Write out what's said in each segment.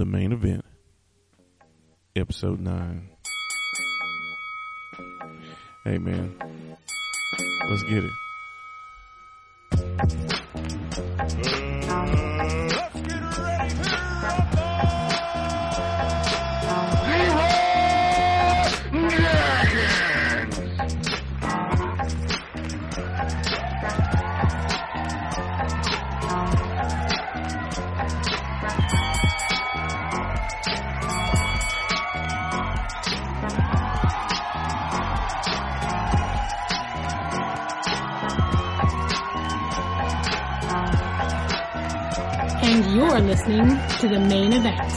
the main event, episode nine. Hey man, let's get it. Listening to the main event.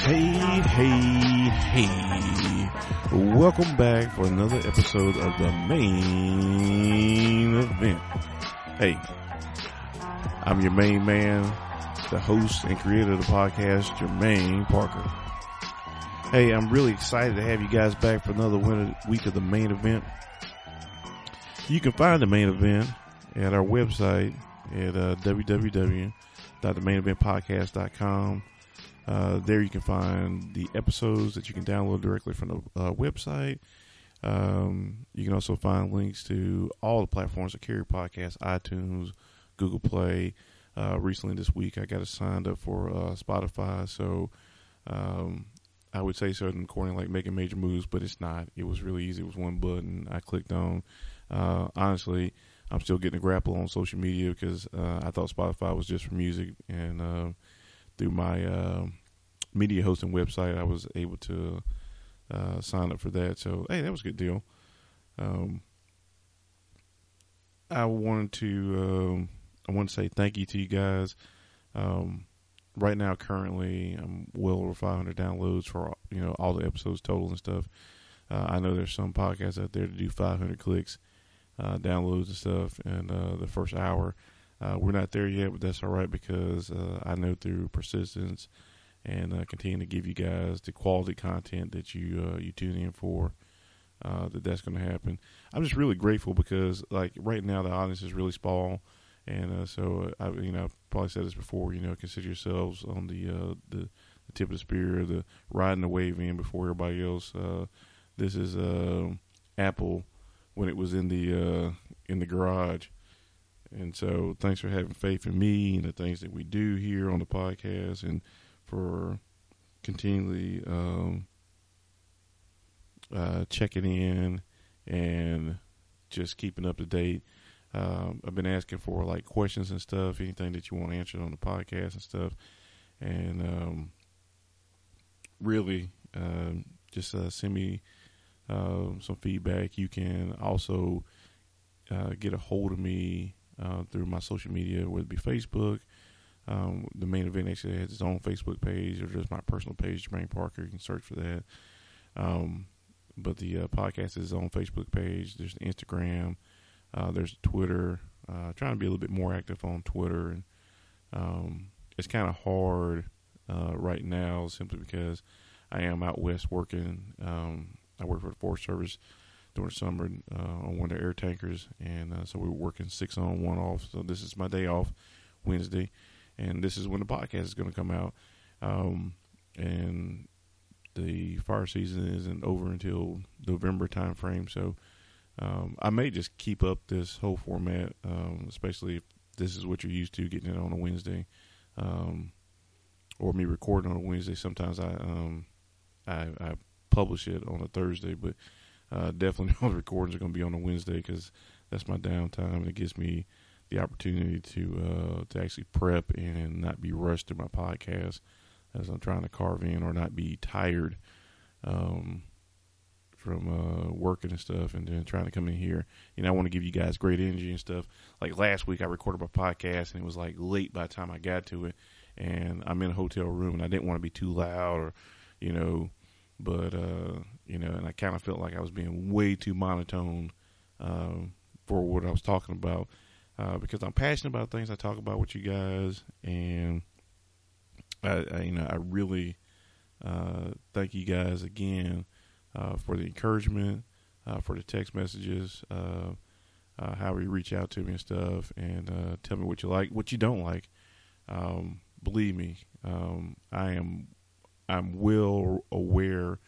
Hey, hey, hey. Welcome back for another episode of the main. Hey, I'm your main man, the host and creator of the podcast, Jermaine Parker. Hey, I'm really excited to have you guys back for another winter week of the main event. You can find the main event at our website at uh, www.themaineventpodcast.com. Uh, there you can find the episodes that you can download directly from the uh, website. Um, you can also find links to all the platforms that carry podcasts, iTunes, Google Play. Uh, recently this week, I got signed up for uh, Spotify, so um, I would say certain corny like making major moves, but it's not. It was really easy. It was one button I clicked on. Uh, honestly, I'm still getting a grapple on social media because uh, I thought Spotify was just for music, and uh, through my uh, media hosting website, I was able to uh, sign up for that. So hey, that was a good deal. Um, I wanted to um, I want to say thank you to you guys. Um, right now, currently, I'm well over 500 downloads for you know all the episodes total and stuff. Uh, I know there's some podcasts out there to do 500 clicks, uh, downloads and stuff, and uh, the first hour. Uh, we're not there yet, but that's all right because uh, I know through persistence and uh, continue to give you guys the quality content that you uh, you tune in for. Uh, that that's going to happen. I'm just really grateful because like right now the audience is really small, and uh, so uh, I you know probably said this before. You know, consider yourselves on the uh, the, the tip of the spear, the riding the wave in before everybody else. This is uh, Apple when it was in the in the garage. And so, thanks for having faith in me and the things that we do here on the podcast, and for continually um, uh, checking in and just keeping up to date. Um, I've been asking for like questions and stuff, anything that you want answered on the podcast and stuff, and um, really um, just uh, send me uh, some feedback. You can also uh, get a hold of me uh, through my social media, whether it be Facebook. Um, the main event actually has its own Facebook page, or just my personal page, Jermaine Parker. You can search for that. Um, but the uh, podcast is on Facebook page. There's Instagram. Uh, there's Twitter. Uh, trying to be a little bit more active on Twitter, and um, it's kind of hard uh, right now simply because I am out west working. Um, I work for the Forest Service during the summer uh, on one of the air tankers, and uh, so we were working six on, one off. So this is my day off, Wednesday, and this is when the podcast is going to come out. Um, and the fire season isn't over until November time frame, so um, I may just keep up this whole format, um, especially if this is what you're used to, getting it on a Wednesday, um, or me recording on a Wednesday. Sometimes I, um, I, I publish it on a Thursday, but uh, definitely all the recordings are going to be on a Wednesday because that's my downtime and it gives me the opportunity to uh, to actually prep and not be rushed through my podcast as I'm trying to carve in or not be tired um, from uh, working and stuff and then trying to come in here. You know, I want to give you guys great energy and stuff. Like last week, I recorded my podcast and it was like late by the time I got to it, and I'm in a hotel room and I didn't want to be too loud or, you know, but uh, you know, and I kind of felt like I was being way too monotone um, for what I was talking about. Uh, because I'm passionate about things I talk about with you guys, and I, I you know I really uh, thank you guys again uh, for the encouragement, uh, for the text messages, uh, uh, how you reach out to me and stuff, and tell me what you like, what you don't like. Um, believe me, um, I am I'm well aware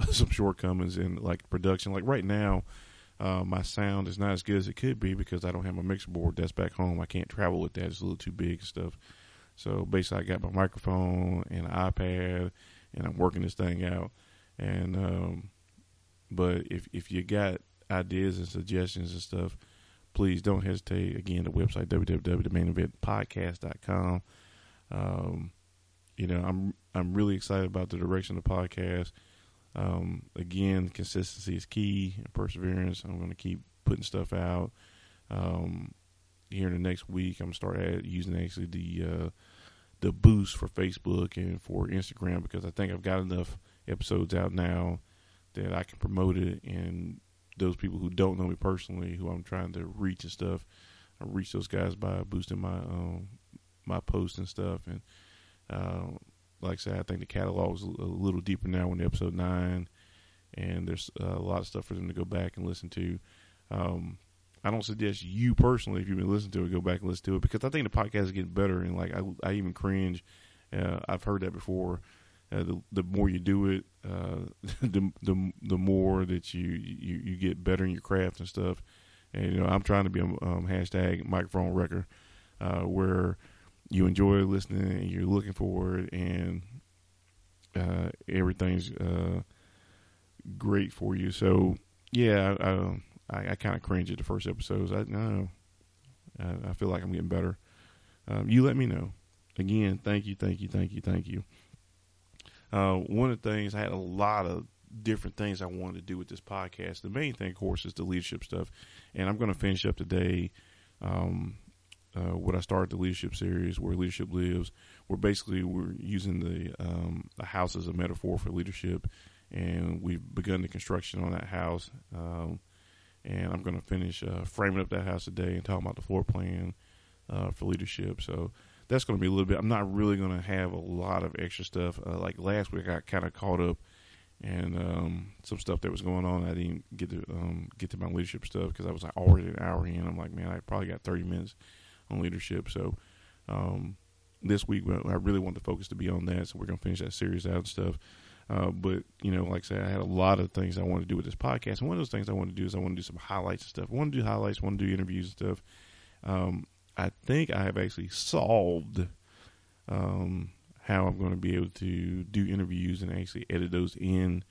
of some shortcomings in like production. Like right now, uh, my sound is not as good as it could be because I don't have my mixer board that's back home. I can't travel with that; it's a little too big and stuff. So basically, I got my microphone and an iPad, and I'm working this thing out. And um, but if if you got ideas and suggestions and stuff, please don't hesitate. Again, the website www.themaineventpodcast.com. Um, you know, I'm I'm really excited about the direction of the podcast. Um, again, consistency is key and perseverance. I'm going to keep putting stuff out. Um, here in the next week, I'm going to start using actually the uh, the boost for Facebook and for Instagram because I think I've got enough episodes out now that I can promote it and those people who don't know me personally, who I'm trying to reach and stuff, I reach those guys by boosting my um, my posts and stuff. And uh, like I said, I think the catalog's a little deeper now in episode nine, and there's a lot of stuff for them to go back and listen to. Um, I don't suggest you personally, if you've been listening to it, go back and listen to it because I think the podcast is getting better. And like I, I even cringe. Uh, I've heard that before. Uh, the the more you do it, uh, the the the more that you, you you get better in your craft and stuff. And you know, I'm trying to be a um, hashtag microphone wrecker, uh, where you enjoy listening and you're looking forward and uh, everything's uh, great for you. So yeah, I, I, I kind of cringe at the first episodes. I know, I, I, feel like I'm getting better. Um, you let me know. Again, thank you, thank you, thank you, thank you. Uh, one of the things I had a lot of different things I wanted to do with this podcast. The main thing, of course, is the leadership stuff, and I'm going to finish up today. Um, uh, what I started the leadership series, where leadership lives, where basically we're using the um, the house as a metaphor for leadership, and we've begun the construction on that house. Um, and I'm going to finish uh, framing up that house today and talking about the floor plan uh, for leadership. So that's going to be a little bit. I'm not really going to have a lot of extra stuff. Uh, like last week, I got kind of caught up and um, some stuff that was going on. I didn't get to um, get to my leadership stuff because I was like already an hour in. I'm like, man, I probably got 30 minutes on leadership. So um, this week, I really want the focus to be on that. So we're going to finish that series out and stuff. Uh, but you know, like I said, I had a lot of things I wanted to do with this podcast, and one of those things I want to do is I want to do some highlights and stuff. I want to do highlights, want to do interviews and stuff. Um, I think I have actually solved um, how I'm going to be able to do interviews and actually edit those in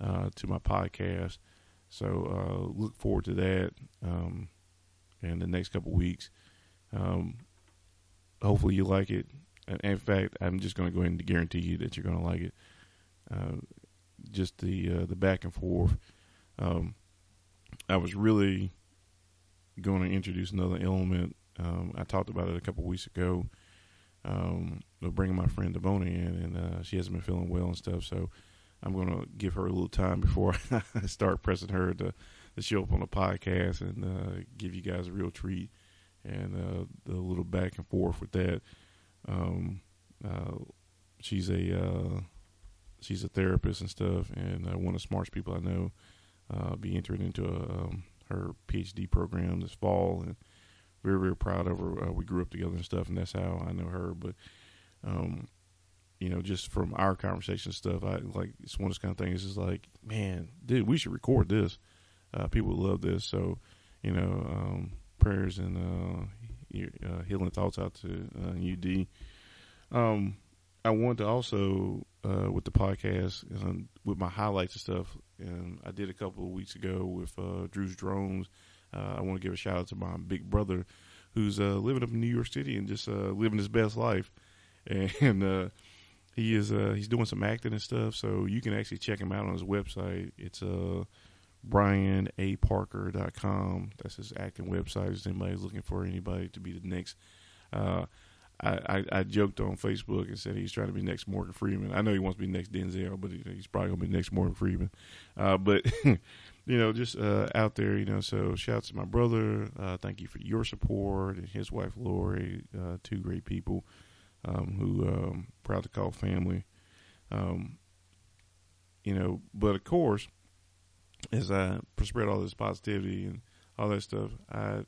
uh, to my podcast. So uh, look forward to that um, in the next couple weeks. Um, hopefully you like it. In fact, I'm just going to go ahead and guarantee you that you're going to like it. Uh, just the uh, the back and forth. Um, I was really going to introduce another element. Um, I talked about it a couple weeks ago. Um, bringing my friend Devona in, and uh, she hasn't been feeling well and stuff. So I'm going to give her a little time before I start pressing her to, to show up on the podcast and uh, give you guys a real treat and uh, the little back and forth with that. Um, uh, she's a uh, she's a therapist and stuff, and uh, one of the smartest people I know. Uh, be entering into a, um, her PhD program this fall, and very very proud of her. Uh, we grew up together and stuff, and that's how I know her. But um, you know, just from our conversation stuff, I like it's one of those kind of things. Is like, man, dude, we should record this. Uh, people love this. So, you know, um, prayers and uh, uh, healing thoughts out to UD. Uh, um, I want to also uh, with the podcast and with my highlights and stuff. And I did a couple of weeks ago with uh, Drew's Drones. Uh, I want to give a shout out to my big brother who's uh, living up in New York City and just uh, living his best life. And uh, he is he's doing some acting and stuff. So you can actually check him out on his website. It's uh, brianaparker.com. That's his acting website. If anybody's looking for anybody to be the next I, I, I, joked on Facebook and said he's trying to be next Morgan Freeman. I know he wants to be next Denzel, but he's probably going to be next Morgan Freeman. Uh, but you know, just uh, out there, you know. So, shouts to my brother. Uh, thank you for your support and his wife Lori, uh, two great people um, who um, proud to call family. Um, you know, but of course, as I spread all this positivity and all that stuff, I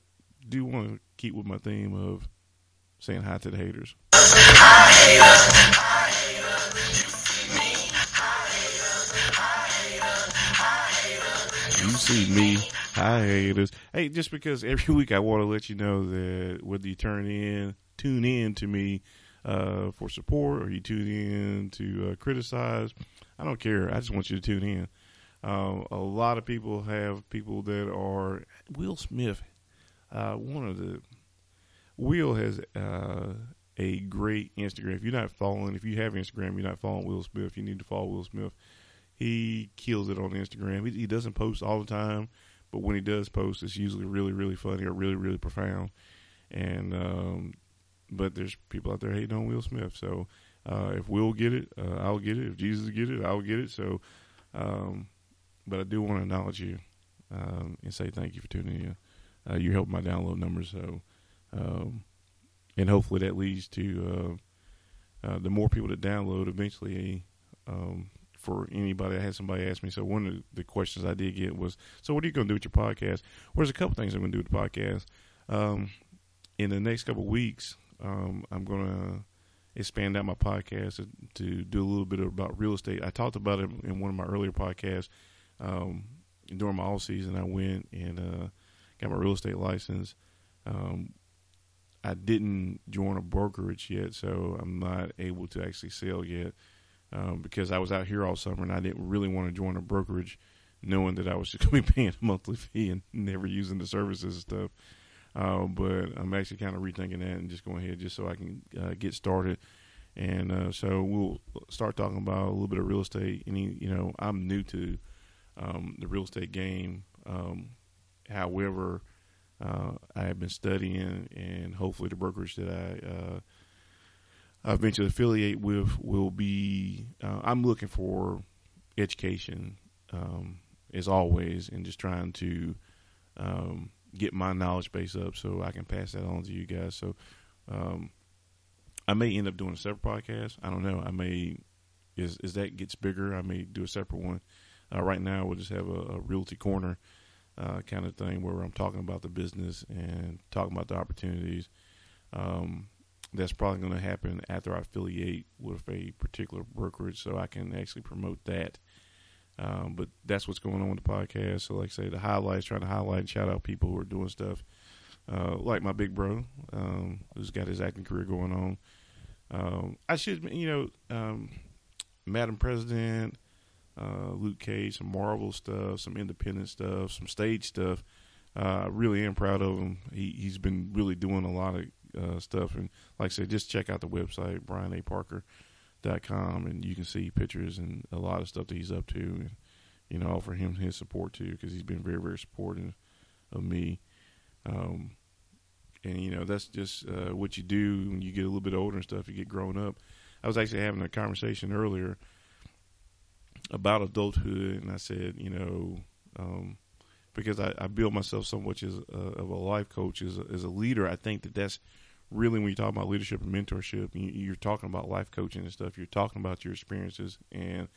do want to keep with my theme of saying hi to the haters. You see me, hi haters. Hey, just because every week I want to let you know that whether you turn in, tune in to me uh, for support or you tune in to uh, criticize, I don't care. I just want you to tune in. Um, a lot of people have people that are Will Smith. Uh, one of the Will has uh, a great Instagram. If you're not following, if you have Instagram, you're not following Will Smith. You need to follow Will Smith. He kills it on Instagram. He, he doesn't post all the time, but when he does post, it's usually really, really funny or really, really profound. And um, but there's people out there hating on Will Smith. So uh, if Will get it, uh, I'll get it. If Jesus get it, I'll get it. So, um, but I do want to acknowledge you um, and say thank you for tuning in. Uh, you help my download numbers, so um, and hopefully that leads to uh, uh, the more people that download. Eventually, um, for anybody, I had somebody ask me. So one of the questions I did get was, "So what are you going to do with your podcast?" Well, there's a couple things I'm going to do with the podcast. Um, in the next couple weeks, um, I'm going to expand out my podcast to, to, do a little bit about real estate. I talked about it in one of my earlier podcasts. Um, during my off season, I went and uh, got my real estate license. Um, I didn't join a brokerage yet, so I'm not able to actually sell yet um, because I was out here all summer and I didn't really want to join a brokerage, knowing that I was just going to be paying a monthly fee and never using the services and stuff. Uh, but I'm actually kind of rethinking that and just going ahead just so I can uh, get started. And uh, so we'll start talking about a little bit of real estate. Any, you know, I'm new to um, the real estate game. Um, however, uh, I have been studying, and hopefully, the brokerage that I uh, eventually affiliate with will be. Uh, I'm looking for education, um, as always, and just trying to um, get my knowledge base up so I can pass that on to you guys. So um, I may end up doing a separate podcast. I don't know. I may as as that gets bigger, I may do a separate one. Uh, right now, we'll just have a, a realty corner uh, kind of thing where I'm talking about the business and talking about the opportunities. Um, that's probably going to happen after I affiliate with a particular brokerage, so I can actually promote that um, but that's what's going on with the podcast. So, like I say, the highlights, trying to highlight and shout out people who are doing stuff. Uh, like my big bro, um, who's got his acting career going on. Um, I should, you know, um, Madam President, uh, Luke Cage, some Marvel stuff, some independent stuff, some stage stuff. Uh, I really am proud of him. He, he's been really doing a lot of uh, stuff. And like I said, just check out the website, Brian A. Parker dot com and you can see pictures and a lot of stuff that he's up to and you know offer him his support too because he's been very very supportive of me um, and you know that's just uh, what you do when you get a little bit older and stuff you get grown up i was actually having a conversation earlier about adulthood and i said you know um, because I, I build myself so much as a, of a life coach as a, as a leader i think that that's really when you talk about leadership and mentorship, you're talking about life coaching and stuff. You're talking about your experiences and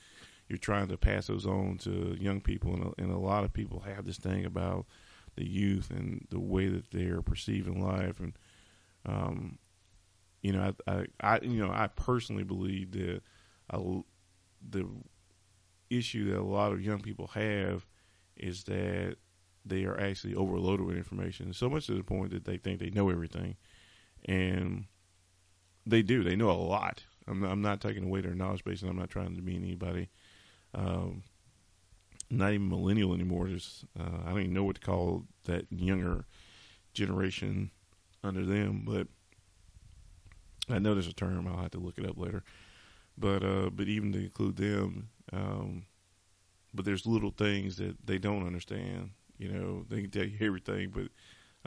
you're trying to pass those on to young people. And a, and a lot of people have this thing about the youth and the way that they're perceiving life. And, um, you know, I, I, I, you know, I personally believe that I, the issue that a lot of young people have is that they are actually overloaded with information, so much to the point that they think they know everything and they do. They know a lot. I'm not, I'm not taking away their knowledge base, and I'm not trying to mean anybody. Um, not even millennial anymore. Just uh, I don't even know what to call that younger generation under them, but I know there's a term. I'll have to look it up later. But uh, but even to include them, um, but there's little things that they don't understand. You know, they can tell you everything, but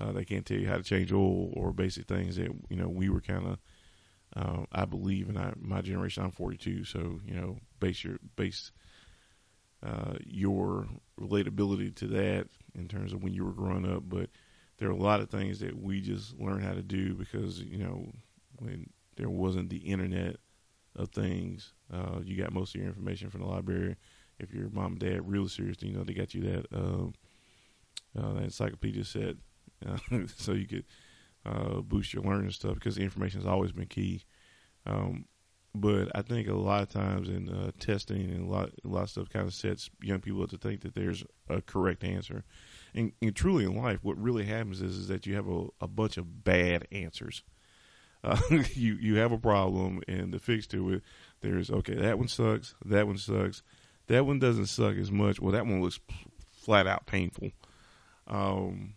uh, they can't tell you how to change oil or basic things that you know we were kind of. Uh, I believe in I, my generation. I'm 42, so you know, base your base uh, your relatability to that in terms of when you were growing up. But there are a lot of things that we just learned how to do because you know when there wasn't the internet of things, uh, you got most of your information from the library. If your mom and dad really serious, you know they got you that uh, uh, encyclopedia set, so you could uh, boost your learning stuff because the information has always been key. Um, but I think a lot of times in uh, testing and a lot a lot of stuff kind of sets young people up to think that there's a correct answer. And, and truly in life, what really happens is is that you have a, a bunch of bad answers. Uh, you you have a problem, and the fix to it, there's okay. That one sucks. That one sucks. That one doesn't suck as much. Well, that one looks flat out painful. Um,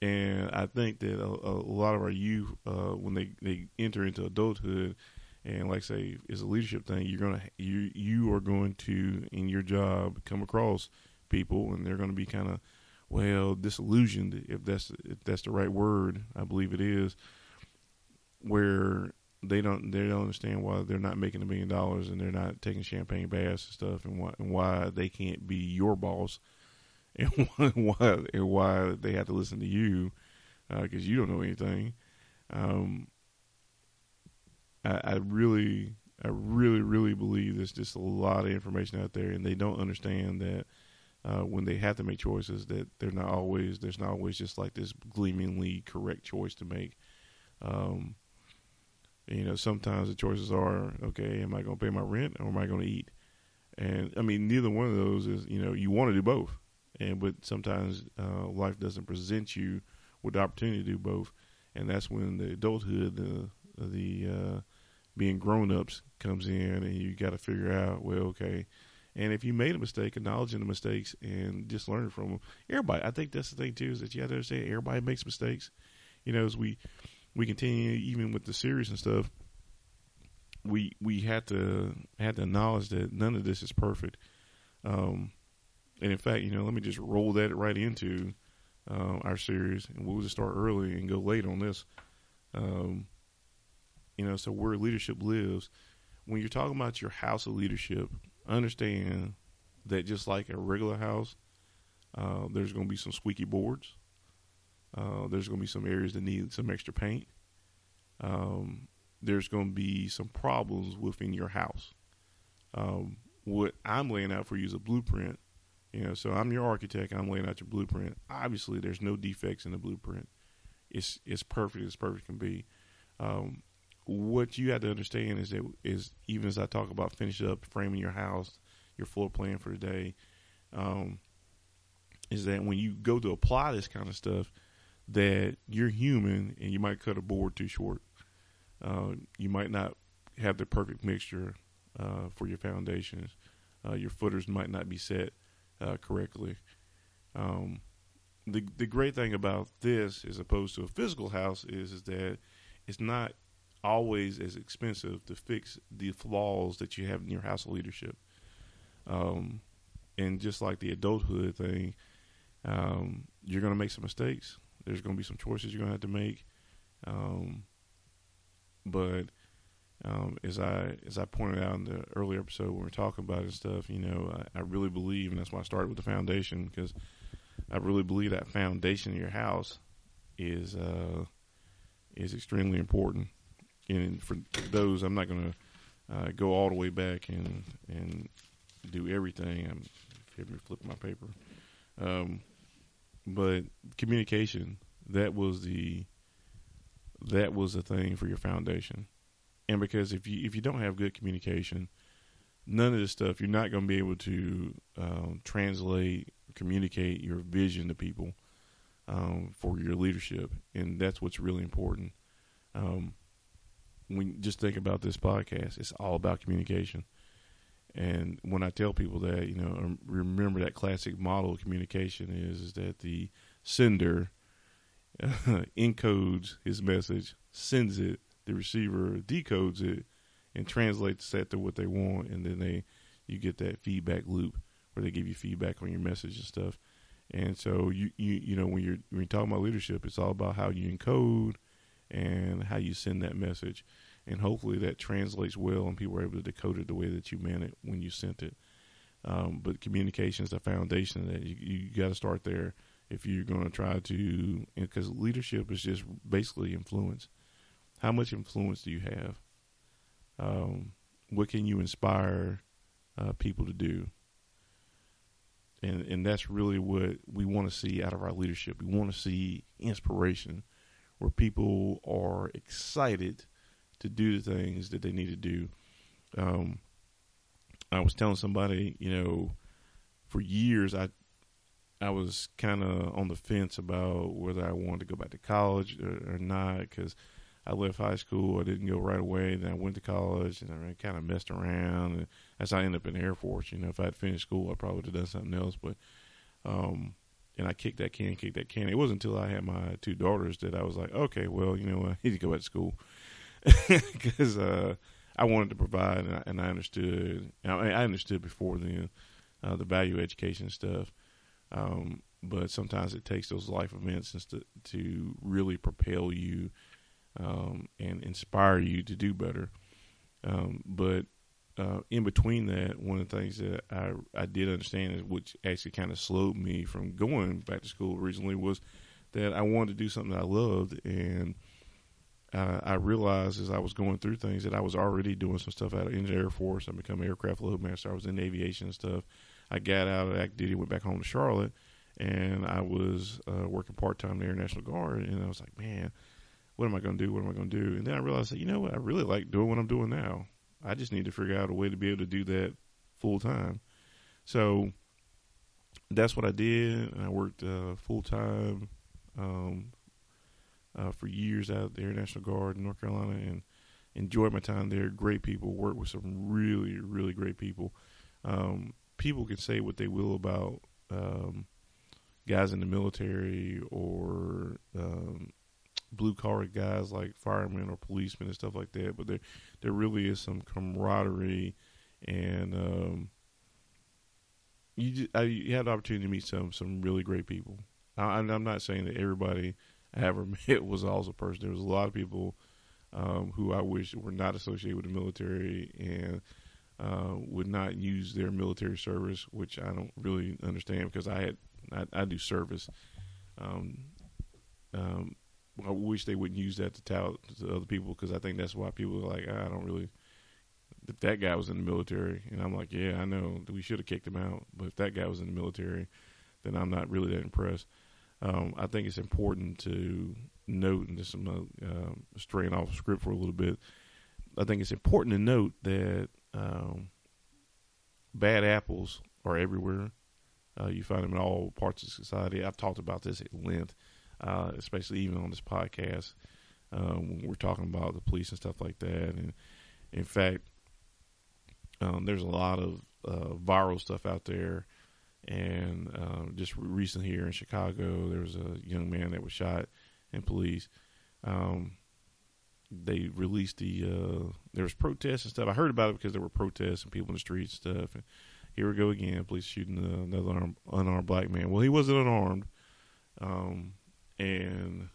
and I think that a, a lot of our youth, uh, when they, they enter into adulthood, and like say it's a leadership thing, you're gonna you you are going to in your job come across people, and they're going to be kind of well disillusioned if that's if that's the right word. I believe it is, where they don't they don't understand why they're not making a million dollars and they're not taking champagne baths and stuff, and why and why they can't be your boss and why and why they have to listen to you because uh, you don't know anything. Um, I, I, really, I really, really believe there's just a lot of information out there, and they don't understand that uh, when they have to make choices, that they're not always there's not always just like this gleamingly correct choice to make. Um, you know, sometimes the choices are okay. Am I going to pay my rent, or am I going to eat? And I mean, neither one of those is you know you want to do both and but sometimes uh, life doesn't present you with the opportunity to do both, and that's when the adulthood, the the uh, being grown ups comes in, and you got to figure out well, okay. And if you made a mistake, acknowledging the mistakes and just learning from them. Everybody, I think that's the thing too, is that you have to understand everybody makes mistakes. You know, as we we continue, even with the series and stuff, we we had to had to acknowledge that none of this is perfect. Um, and in fact, you know, let me just roll that right into uh, our series, and we'll just start early and go late on this. Um, you know, so where leadership lives. When you're talking about your house of leadership, understand that just like a regular house, uh, there's going to be some squeaky boards. Uh, there's going to be some areas that need some extra paint. Um, there's going to be some problems within your house. Um, what I'm laying out for you is a blueprint you know, so I'm your architect. And I'm laying out your blueprint. Obviously, there's no defects in the blueprint. It's it's perfect as perfect can be. Um, what you have to understand is that is even as I talk about finishing up framing your house, your floor plan for the day, um, is that when you go to apply this kind of stuff, that you're human and you might cut a board too short. Uh, you might not have the perfect mixture uh, for your foundations. Uh, your footers might not be set uh, correctly. Um, the the great thing about this, as opposed to a physical house, is is that it's not always as expensive to fix the flaws that you have in your house of leadership. Um, and just like the adulthood thing, um, you're going to make some mistakes. There's going to be some choices you're going to have to make. Um, but um, as I as I pointed out in the earlier episode when we were talking about it stuff, you know, I, I really believe, and that's why I started with the foundation because I really believe that foundation in your house is uh, is extremely important. And for those, I'm not going to uh, go all the way back and and do everything. I'm hear me flipping my paper, um, but communication that was the that was the thing for your foundation and because if you if you don't have good communication, none of this stuff you're not going to be able to um, translate, communicate your vision to people um, for your leadership, and that's what's really important. Um, when just think about this podcast, it's all about communication. And when I tell people that, you know, um, remember that classic model of communication is, is that the sender uh, encodes his message, sends it, the receiver decodes it and translates that to what they want, and then they you get that feedback loop where they give you feedback on your message and stuff. And so you you you know when you're when you're talking about leadership, it's all about how you encode and how you send that message, and hopefully that translates well, and people are able to decode it the way that you meant it when you sent it. Um, but communication is the foundation of that you, you got to start there if you're going to try to, because leadership is just basically influence. How much influence do you have? Um, what can you inspire uh, people to do? And and that's really what we want to see out of our leadership. We want to see inspiration, where people are excited to do the things that they need to do. Um, I was telling somebody, you know, for years I I was kind of on the fence about whether I wanted to go back to college or, or not because I left high school. I didn't go right away. Then I went to college and I kind of messed around. And as I ended up in the Air Force, you know, if I had finished school, I probably would have done something else. But, um, and I kicked that can, kicked that can. It wasn't until I had my two daughters that I was like, okay, well, you know, I need to go back to school because uh, I wanted to provide, and I, and I understood. I, I understood before then uh, the value education stuff. Um, but sometimes it takes those life events to to really propel you um, and inspire you to do better. Um, but uh, in between that, one of the things that I I did understand, is, which actually kind of slowed me from going back to school originally, was that I wanted to do something I loved, and uh, I realized as I was going through things that I was already doing some stuff out in the Air Force. I become aircraft loadmaster. I was in aviation and stuff. I got out of active duty, went back home to Charlotte, and I was uh, working part time in the Air National Guard. And I was like, man, what am I going to do? What am I going to do? And then I realized that you know what, I really like doing what I'm doing now. I just need to figure out a way to be able to do that full time. So that's what I did. And I worked uh, full time um, uh, for years out at the Air National Guard in North Carolina and enjoyed my time there. Great people, worked with some really, really great people. Um, people can say what they will about um, guys in the military or um, blue collar guys like firemen or policemen and stuff like that, but there there really is some camaraderie and um, you just, I, you had the opportunity to meet some some really great people. I, I'm not saying that everybody ever met was also a person. There was a lot of people um, who I wish were not associated with the military and uh, would not use their military service, which I don't really understand because I had I, I do service. Um, um, I wish they wouldn't use that to tout to other people because I think that's why people are like I don't really. If that guy was in the military, and I'm like, yeah, I know we should have kicked him out, but if that guy was in the military, then I'm not really that impressed um, I think it's important to note, and just I'm uh, straying off script for a little bit. I think it's important to note that um, bad apples are everywhere. Uh, you find them in all parts of society. I've talked about this at length, uh, especially even on this podcast um, when we're talking about the police and stuff like that. And in fact, um, there's a lot of uh, viral stuff out there and um, just recently here in Chicago, there was a young man that was shot and police. Um, they released the uh, there was protests and stuff. I heard about it because there were protests and people in the streets and stuff. And here we go again, police shooting another unarmed, unarmed black man. Well, he wasn't unarmed, um, and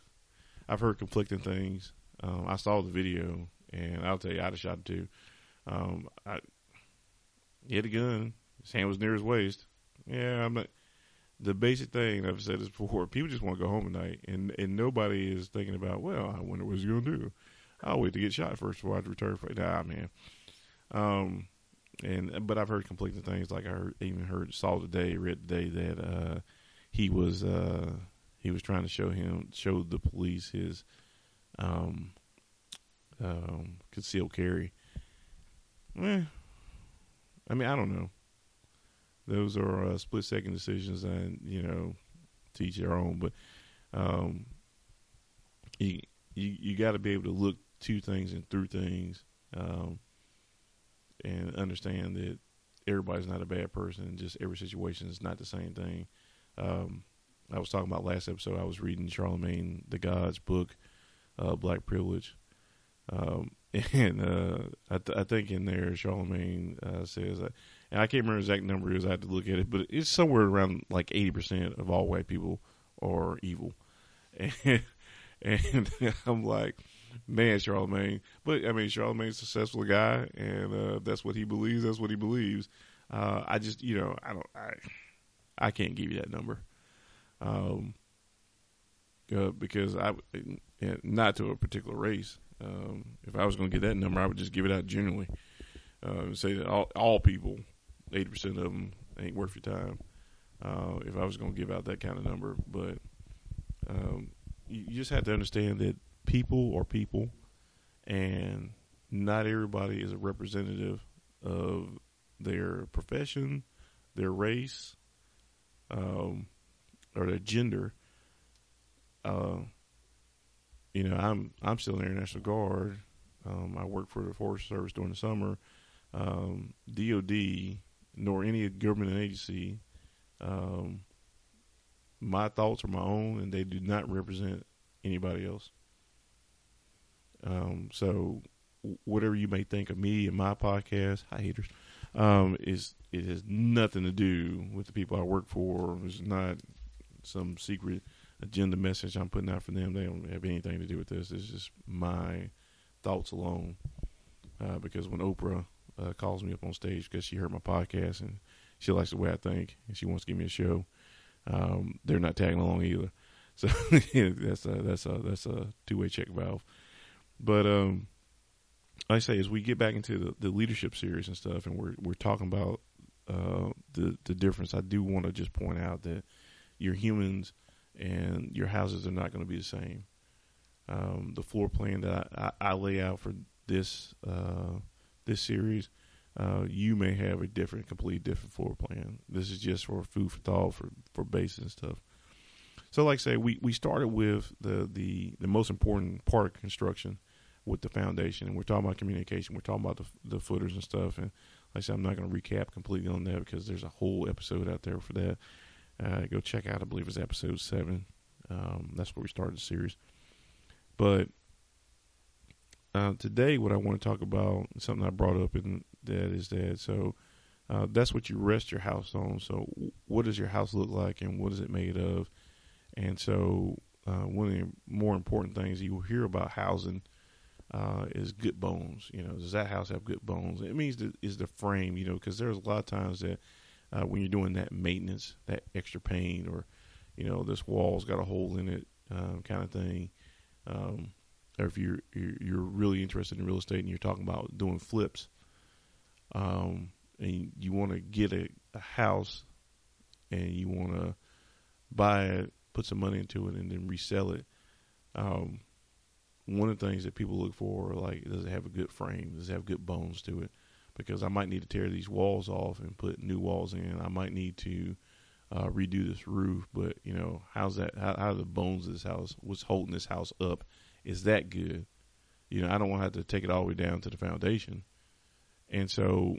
I've heard conflicting things. Um, I saw the video, and I'll tell you, I'd have shot him too. Um, I, he had a gun. His hand was near his waist. Yeah, I'm not. The basic thing I've said is before: people just want to go home at night, and and nobody is thinking about. Well, I wonder what he's going to do. I'll wait to get shot first before I return. For nah, man. Um, and but I've heard conflicting things. Like I heard, even heard saw today, read today that uh, he was uh, he was trying to show him show the police his um, um, concealed carry. Eh, I mean, I don't know those are uh, split second decisions, and you know, teach their own. But um, you you you got to be able to look to things and through things, um, and understand that everybody's not a bad person. Just every situation is not the same thing. Um, I was talking about last episode. I was reading Charlemagne the God's book, uh, Black Privilege, um, and uh, I, th- I, think in there Charlemagne uh, says that and I can't remember the exact number is. I had to look at it, but it's somewhere around like eighty percent of all white people are evil, and and I'm like, man, Charlemagne. But I mean, Charlemagne's a successful guy, and uh, that's what he believes. That's what he believes. Uh, I just, you know, I don't, I, I can't give you that number, um, uh, because I, not to a particular race. Um, if I was going to get that number, I would just give it out generally. Uh, say that all, all people, eighty percent of them ain't worth your time. Uh, if I was going to give out that kind of number, but um, you, you just have to understand that people are people, and not everybody is a representative of their profession, their race, um, or their gender. Uh, you know, I'm I'm still in the National Guard. Um, I work for the Forest Service during the summer. Um, DOD nor any government agency. Um, my thoughts are my own, and they do not represent anybody else. Um, so, whatever you may think of me and my podcast, hi haters, um, is it has nothing to do with the people I work for. It's not some secret agenda message I'm putting out for them. They don't have anything to do with this. It's just my thoughts alone. Uh, because when Oprah uh, calls me up on stage because she heard my podcast and she likes the way I think and she wants to give me a show, um, they're not tagging along either. So that's a that's a that's a two way check valve. But um, like I say, as we get back into the, the leadership series and stuff, and we're we're talking about uh, the the difference, I do want to just point out that your humans and your houses are not going to be the same. Um, the floor plan that I, I, I, lay out for this uh, this series, uh, you may have a different, completely different floor plan. This is just for food for thought for for bases and stuff. So, like I say, we, we started with the, the the most important part of construction with the foundation, and we're talking about communication. We're talking about the the footers and stuff. And like I said, I'm not going to recap completely on that because there's a whole episode out there for that. Uh, go check out, I believe it's episode seven. Um, that's where we started the series. But uh, today, what I want to talk about, something I brought up in that is that so uh, that's what you rest your house on. So, what does your house look like, and what is it made of? And so, uh, one of the more important things you will hear about housing uh, is good bones. You know, does that house have good bones? It means that is the frame. You know, because there's a lot of times that uh, when you're doing that maintenance, that extra paint, or you know, this wall's got a hole in it, um, kind of thing. Um, or if you're, you're really interested in real estate and you're talking about doing flips, um, and you want to get a, a house, and you want to buy it, put some money into it, and then resell it. Um, one of the things that people look for, like, does it have a good frame? Does it have good bones to it? because I might need to tear these walls off and put new walls in. I might need to uh, redo this roof, but you know, how's that? How, how the bones of this house? What's holding this house up? Is that good? You know, I don't want to have to take it all the way down to the foundation, and so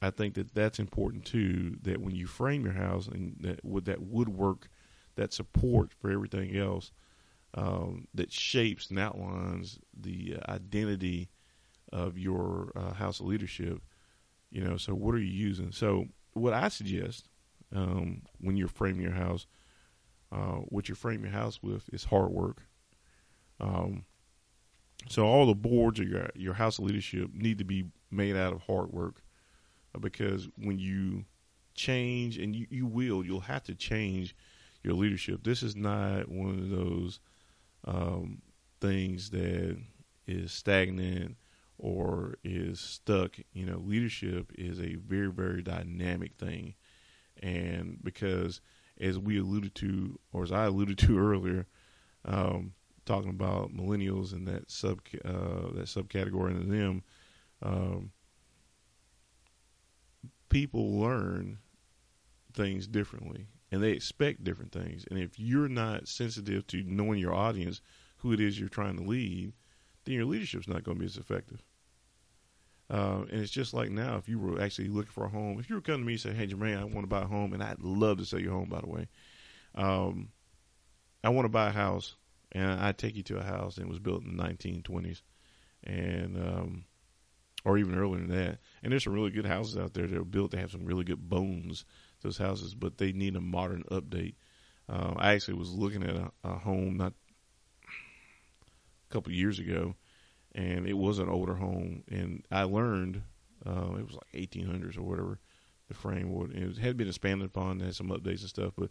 I think that that's important too. That when you frame your house and that with that woodwork, that support for everything else, um, that shapes and outlines the identity of your uh, house of leadership. You know, so what are you using? So what I suggest um, when you're framing your house, uh, what you frame your house with is hard work. Um, so all the boards of your your house of leadership need to be made out of hard work, uh, because when you change, and you, you will, you'll have to change your leadership. This is not one of those um, things that is stagnant or is stuck, you know, leadership is a very, very dynamic thing. And because, as we alluded to, or as I alluded to earlier, um, talking about millennials and that sub uh, that subcategory in them, um, people learn things differently and they expect different things. And if you're not sensitive to knowing your audience, who it is you're trying to lead, then your leadership's not going to be as effective. Uh, and it's just like now, if you were actually looking for a home, if you were coming to me and say, "Hey, Jermaine, I want to buy a home," and I'd love to sell your home, by the way. Um, I want to buy a house, and I'd take you to a house that was built in the 1920s, and um, or even earlier than that. And there's some really good houses out there that are built. They have some really good bones. Those houses, but they need a modern update. Uh, I actually was looking at a, a home not a couple years ago and it was an older home. And I learned uh, it was like 1800s or whatever the frame would. It had been expanded upon, had some updates and stuff. But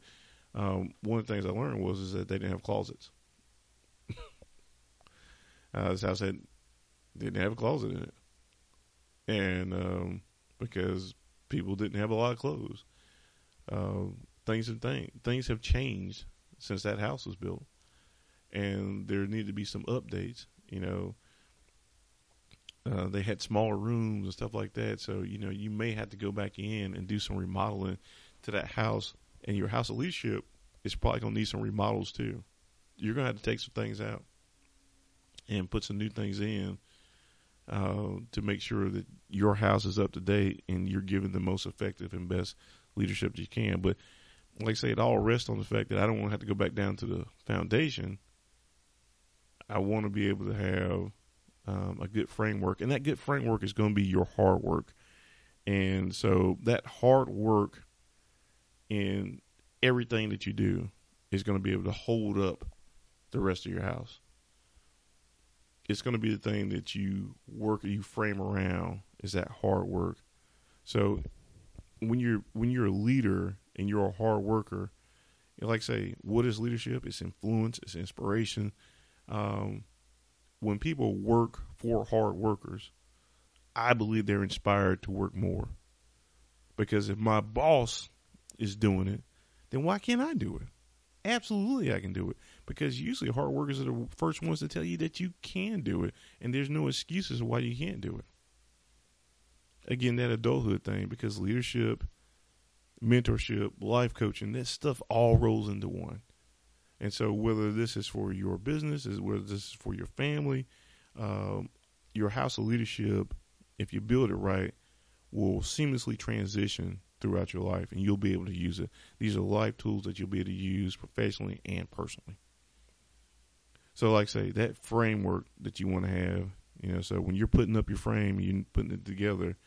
um, one of the things I learned was is that they didn't have closets. Uh, this house had didn't have a closet in it, and um, because people didn't have a lot of clothes, uh, things have thing, things have changed since that house was built, and there need to be some updates. You know, uh, they had smaller rooms and stuff like that. So you know, you may have to go back in and do some remodeling to that house. And your house of leadership is probably going to need some remodels too. You're going to have to take some things out and put some new things in uh, to make sure that your house is up to date and you're giving the most effective and best leadership that you can. But like I say, it all rests on the fact that I don't want to have to go back down to the foundation. I want to be able to have um, a good framework, and that good framework is going to be your hard work. And so that hard work in everything that you do is going to be able to hold up the rest of your house. It's going to be the thing that you work, you frame around is that hard work. So when you're when you're a leader and you're a hard worker, like I say, what is leadership? It's influence, it's inspiration. Um, when people work for hard workers, I believe they're inspired to work more. Because if my boss is doing it, then why can't I do it? Absolutely, I can do it. Because usually hard workers are the first ones to tell you that you can do it, and there's no excuses why you can't do it. Again, that adulthood thing, because leadership, mentorship, life coaching, that stuff all rolls into one. And so, whether this is for your business, is whether this is for your family, um, your house of leadership, if you build it right, will seamlessly transition throughout your life, and you'll be able to use it. These are life tools that you'll be able to use professionally and personally. So, like I say, that framework that you want to have, you know, so when you're putting up your frame, you're putting it together,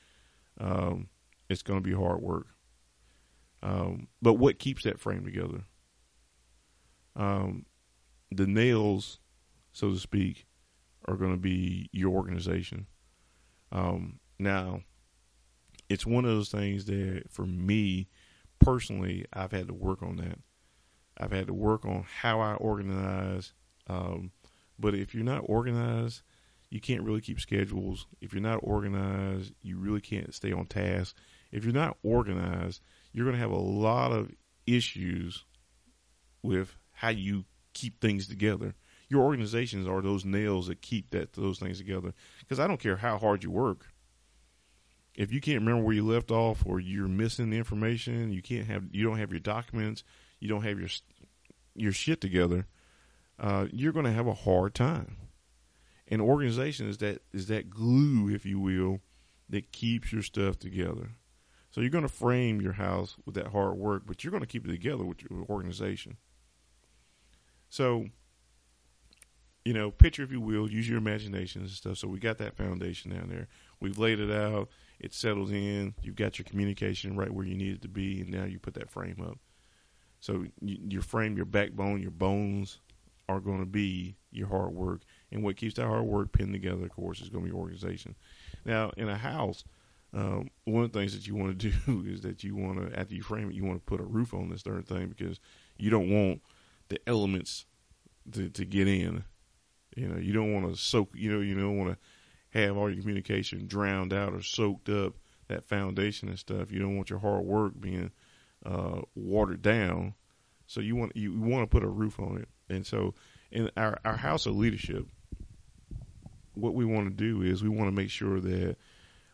um, it's going to be hard work. Um, but what keeps that frame together? um, the nails, so to speak, are going to be your organization. Um, now, it's one of those things that for me personally, I've had to work on that. I've had to work on how I organize. Um, but if you're not organized, you can't really keep schedules. If you're not organized, you really can't stay on task. If you're not organized, you're going to have a lot of issues with how you keep things together. Your organizations are those nails that keep that those things together. Because I don't care how hard you work. If you can't remember where you left off, or you're missing the information, you can't have, you don't have your documents, you don't have your your shit together, uh, you're going to have a hard time. An organization is that is that glue, if you will, that keeps your stuff together. So you're going to frame your house with that hard work, but you're going to keep it together with your organization. So, you know, picture if you will, use your imagination and stuff. So we got that foundation down there. We've laid it out. It settles in. You've got your communication right where you need it to be, and now you put that frame up. So you, your frame, your backbone, your bones are going to be your hard work, and what keeps that hard work pinned together, of course, is going to be organization. Now, in a house, um, one of the things that you want to do is that you want to, after you frame it, you want to put a roof on this darn thing because you don't want the elements to, to get in. You know, you don't want to soak. You know, you don't want to have all your communication drowned out or soaked up. That foundation and stuff. You don't want your hard work being uh, watered down. So you want you want to put a roof on it. And so in our our house of leadership, what we want to do is we want to make sure that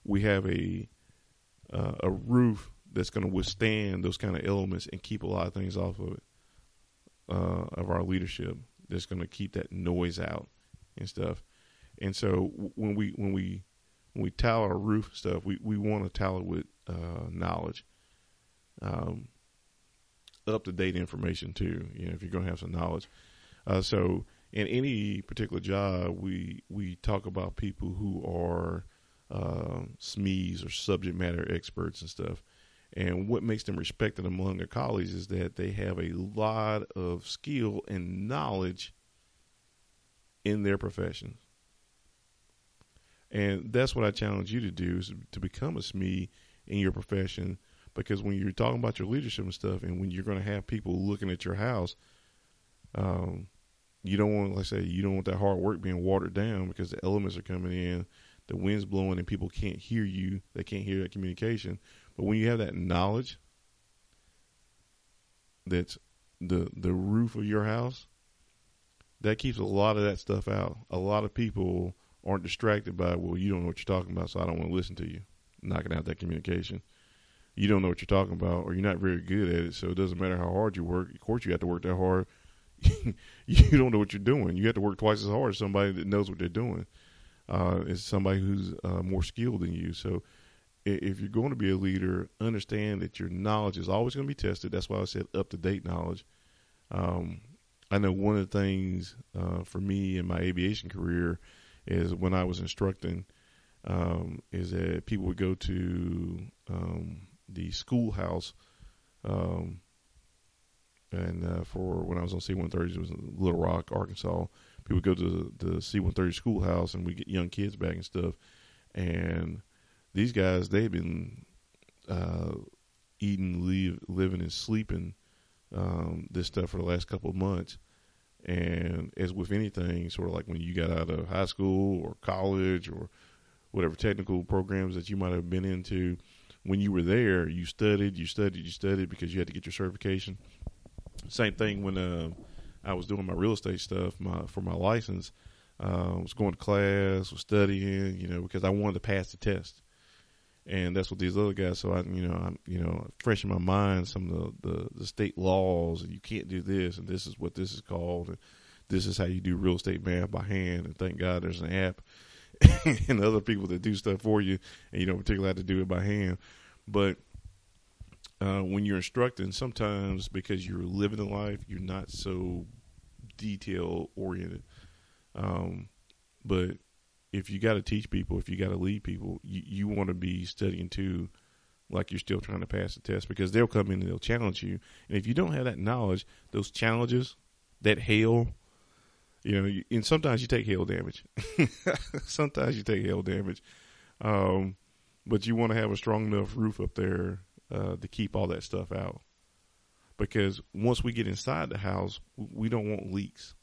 we have a uh, a roof that's going to withstand those kind of elements and keep a lot of things off of it uh, of our leadership that's going to keep that noise out and stuff. And so when we when we when we tile our roof stuff, we, we want to tile it with uh, knowledge, um, up to date information too. You know, if you're going to have some knowledge. Uh, so in any particular job, we we talk about people who are uh, SMEs or subject matter experts and stuff. And what makes them respected among their colleagues is that they have a lot of skill and knowledge in their profession. And that's what I challenge you to do is to become a SME in your profession because when you're talking about your leadership and stuff, and when you're going to have people looking at your house, um, you don't want, like I say, you don't want that hard work being watered down because the elements are coming in, the wind's blowing, and people can't hear you. They can't hear that communication. But when you have that knowledge, that's the the roof of your house, that keeps a lot of that stuff out. A lot of people aren't distracted by, well, you don't know what you're talking about, so I don't want to listen to you. Knocking out that communication. You don't know what you're talking about, or you're not very good at it, so it doesn't matter how hard you work. Of course, you have to work that hard. you don't know what you're doing. You have to work twice as hard as somebody that knows what they're doing. Uh, it's somebody who's uh, more skilled than you. So, if you're going to be a leader, understand that your knowledge is always going to be tested. That's why I said up to date knowledge. Um, I know one of the things uh, for me in my aviation career is when I was instructing, um, is that people would go to um, the schoolhouse, um, and uh, for when I was on C-130s, it was Little Rock, Arkansas. People go to the, the C-130 schoolhouse, and we get young kids back and stuff. And these guys, they've been uh, eating, leave, living, and sleeping um, this stuff for the last couple of months. And as with anything, sort of like when you got out of high school or college or whatever technical programs that you might have been into, when you were there, you studied, you studied, you studied because you had to get your certification. Same thing when uh, I was doing my real estate stuff my, for my license. Uh, was going to class, was studying, you know, because I wanted to pass the test and that's what these other guys. So I, you know, I'm, you know, fresh in my mind some of the, the, the state laws, and you can't do this, and this is what this is called, and this is how you do real estate math by hand. And thank God there's an app and other people that do stuff for you, and you don't particularly have to do it by hand. But uh, when you're instructing, sometimes because you're living the life, you're not so detail oriented. Um, but if you got to teach people, if you got to lead people, you, you want to be studying too, like you're still trying to pass the test because they'll come in and they'll challenge you. And if you don't have that knowledge, those challenges, that hail, you know, and sometimes you take hail damage. sometimes you take hail damage. Um, but you want to have a strong enough roof up there uh, to keep all that stuff out. Because once we get inside the house, we don't want leaks.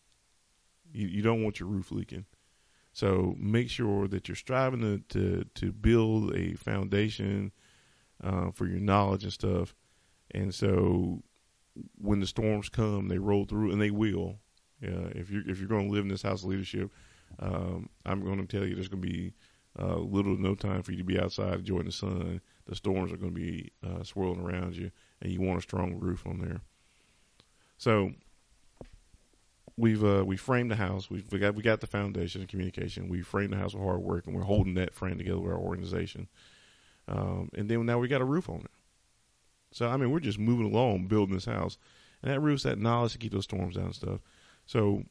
You, you don't want your roof leaking. So make sure that you're striving to to, to build a foundation uh, for your knowledge and stuff. And so when the storms come, they roll through, and they will. If you're if you're going to live in this house of leadership, um, I'm going to tell you there's going to be uh, little to no time for you to be outside enjoying the sun. The storms are going to be uh, swirling around you, and you want a strong roof on there. So we've uh, we framed the house. We've we got we got the foundation of communication. We framed the house with hard work, and we're holding that frame together with our organization. Um, and then now we got a roof on it. So I mean, we're just moving along, building this house, and that roof's that knowledge to keep those storms down and stuff. So,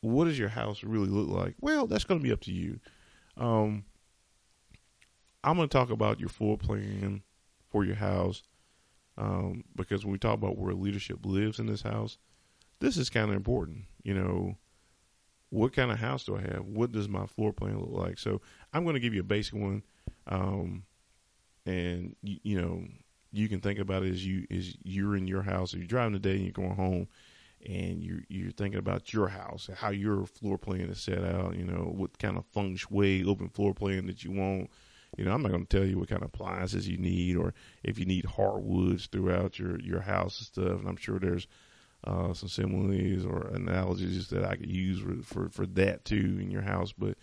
what does your house really look like? Well, that's going to be up to you. Um, I'm going to talk about your floor plan for your house um, because when we talk about where leadership lives in this house, this is kind of important. You know, what kind of house do I have? What does my floor plan look like? So I'm going to give you a basic one, um, and you, you, know you can think about it as you as you're in your house. If you're driving today and you're going home, and you're you're thinking about your house and how your floor plan is set out. You know what kind of feng shui open floor plan that you want. You know, I'm not going to tell you what kind of appliances you need or if you need hardwoods throughout your your house and stuff. And I'm sure there's uh, some similes or analogies that I could use for, for, for that too in your house. But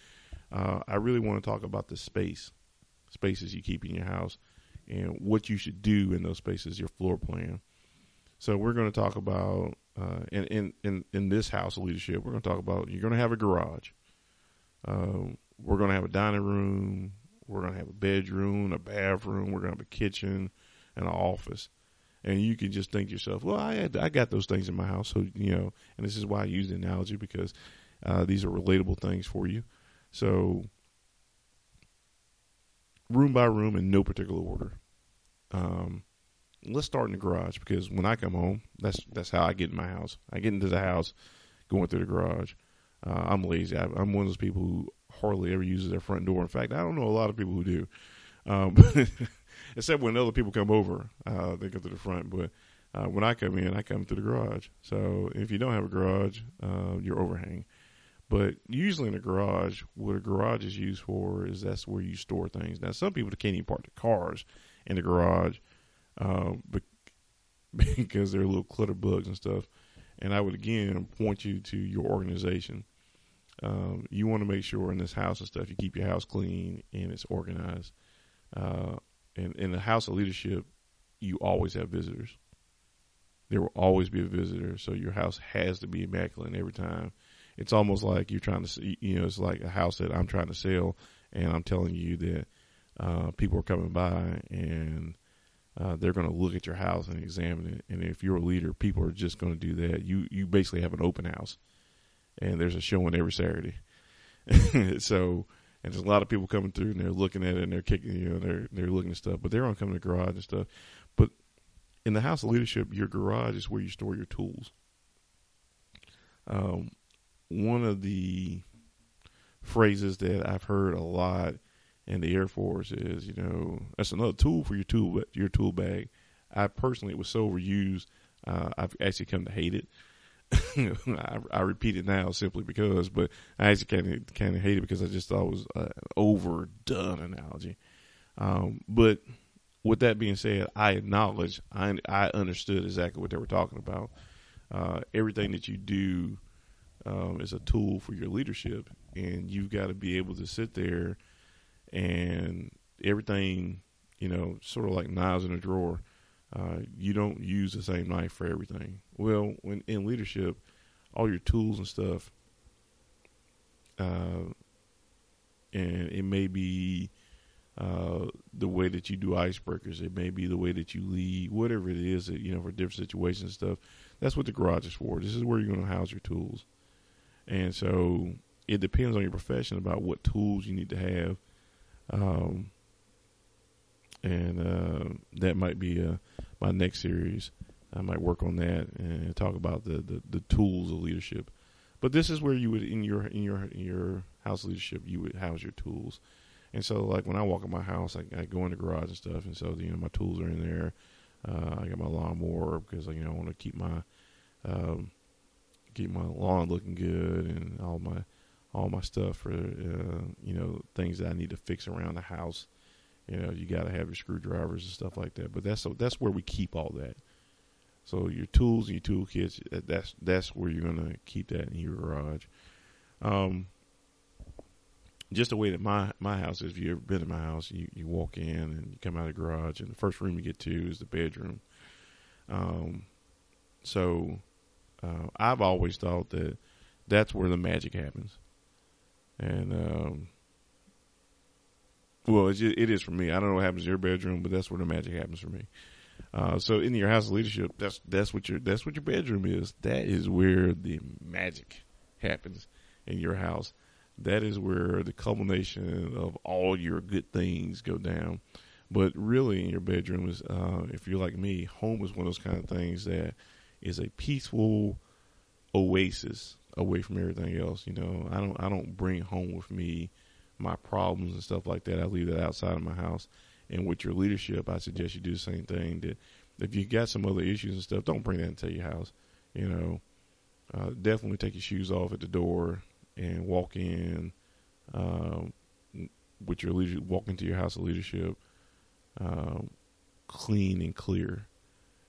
uh, I really want to talk about the space, spaces you keep in your house, and what you should do in those spaces, your floor plan. So we're going to talk about uh, in, in in in this house of leadership. We're going to talk about you're going to have a garage. Uh, we're going to have a dining room. We're going to have a bedroom, a bathroom. We're going to have a kitchen and an office and you can just think to yourself, well, I had, I got those things in my house, so you know, and this is why I use the analogy because uh, these are relatable things for you. So, room by room in no particular order. Um, let's start in the garage because when I come home, that's that's how I get in my house. I get into the house going through the garage. Uh, I'm lazy. I, am one of those people who hardly ever uses their front door. In fact, I don't know a lot of people who do. Um, except when other people come over, uh, they go to the front. But uh, when I come in, I come through the garage. So if you don't have a garage, uh, you're overhang. But usually in a garage, what a garage is used for is that's where you store things. Now, some people can't even park their cars in the garage uh, because they're little clutter bugs and stuff. And I would again point you to your organization. Um, you want to make sure in this house and stuff you keep your house clean and it's organized. Uh, and in the house of leadership, you always have visitors. There will always be a visitor, so your house has to be immaculate every time. It's almost like you're trying to, see, you know, it's like a house that I'm trying to sell, and I'm telling you that uh, people are coming by and uh, they're going to look at your house and examine it. And if you're a leader, people are just going to do that. You you basically have an open house, and there's a showing every Saturday. so, and there's a lot of people coming through and they're looking at it and they're kicking, you know, they're they're looking at stuff, but they're to come to garage and stuff. But in the house of leadership, your garage is where you store your tools. Um, one of the phrases that I've heard a lot in the Air Force is, you know, that's another tool for your tool your tool bag. I personally, it was so overused, uh, I've actually come to hate it. I, I, repeat it now simply because, but I actually kind of kind of hate it because I just thought it was an overdone analogy. Um, but with that being said, I acknowledge I I understood exactly what they were talking about. Uh, everything that you do um, is a tool for your leadership, and you've got to be able to sit there and everything, you know, sort of like knives in a drawer. Uh, you don't use the same knife for everything. Well, when in leadership, all your tools and stuff, uh, and it may be uh, the way that you do icebreakers. It may be the way that you lead, whatever it is that you know for different situations and stuff. That's what the garage is for. This is where you're going to house your tools, and so it depends on your profession about what tools you need to have um, and uh, that might be uh, my next series. I might work on that and talk about the, the, the, tools of leadership. But this is where you would in your in your in your house leadership you would house your tools. And so like when I walk in my house, I, I go in the garage and stuff, and so you know my tools are in there. Uh, I got my lawnmower because you know I want to keep my um, keep my lawn looking good and all my all my stuff for uh, you know things that I need to fix around the house. You know, you got to have your screwdrivers and stuff like that. But that's that's where we keep all that. So your tools and your toolkits, that's that's where you're gonna keep that in your garage. Um, just the way that my my house is. If you ever been in my house, you you walk in and you come out of the garage, and the first room you get to is the bedroom. Um, so uh, I've always thought that that's where the magic happens and um, well, it's just, it is for me. I don't know what happens in your bedroom, but that's where the magic happens for me. Uh, so in your house of leadership, that's that's what your that's what your bedroom is. That is where the magic happens in your house. That is where the culmination of all your good things go down. But really, in your bedroom is, uh, if you're like me, home is one of those kind of things that is a peaceful oasis away from everything else. You know, I don't I don't bring home with me my problems and stuff like that. I leave that outside of my house. And with your leadership, I suggest you do the same thing. That if you got some other issues and stuff, don't bring that into your house. You know, uh, definitely take your shoes off at the door and walk in um, with your leadership. Walk into your house of leadership um, clean and clear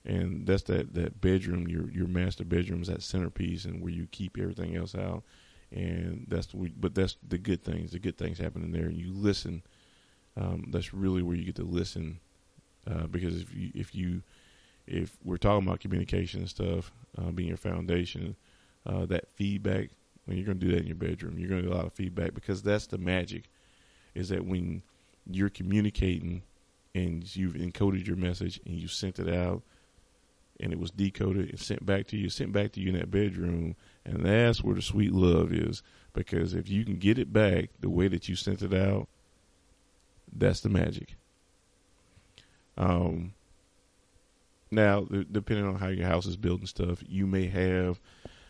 and that's that that bedroom your your master bedroom is that centerpiece and where you keep everything else out. And that's but that's the good things the good things happen in there. And you listen um, that's really where you get to listen uh, because if you if you if we're talking about communication and stuff uh, being your foundation uh, that feedback when you're going to do that in your bedroom you're going to get a lot of feedback because that's the magic is that when you're communicating and you've encoded your message and you sent it out and it was decoded and sent back to you, sent back to you in that bedroom. And that's where the sweet love is. Because if you can get it back the way that you sent it out, that's the magic. Um, now, depending on how your house is built and stuff, you may have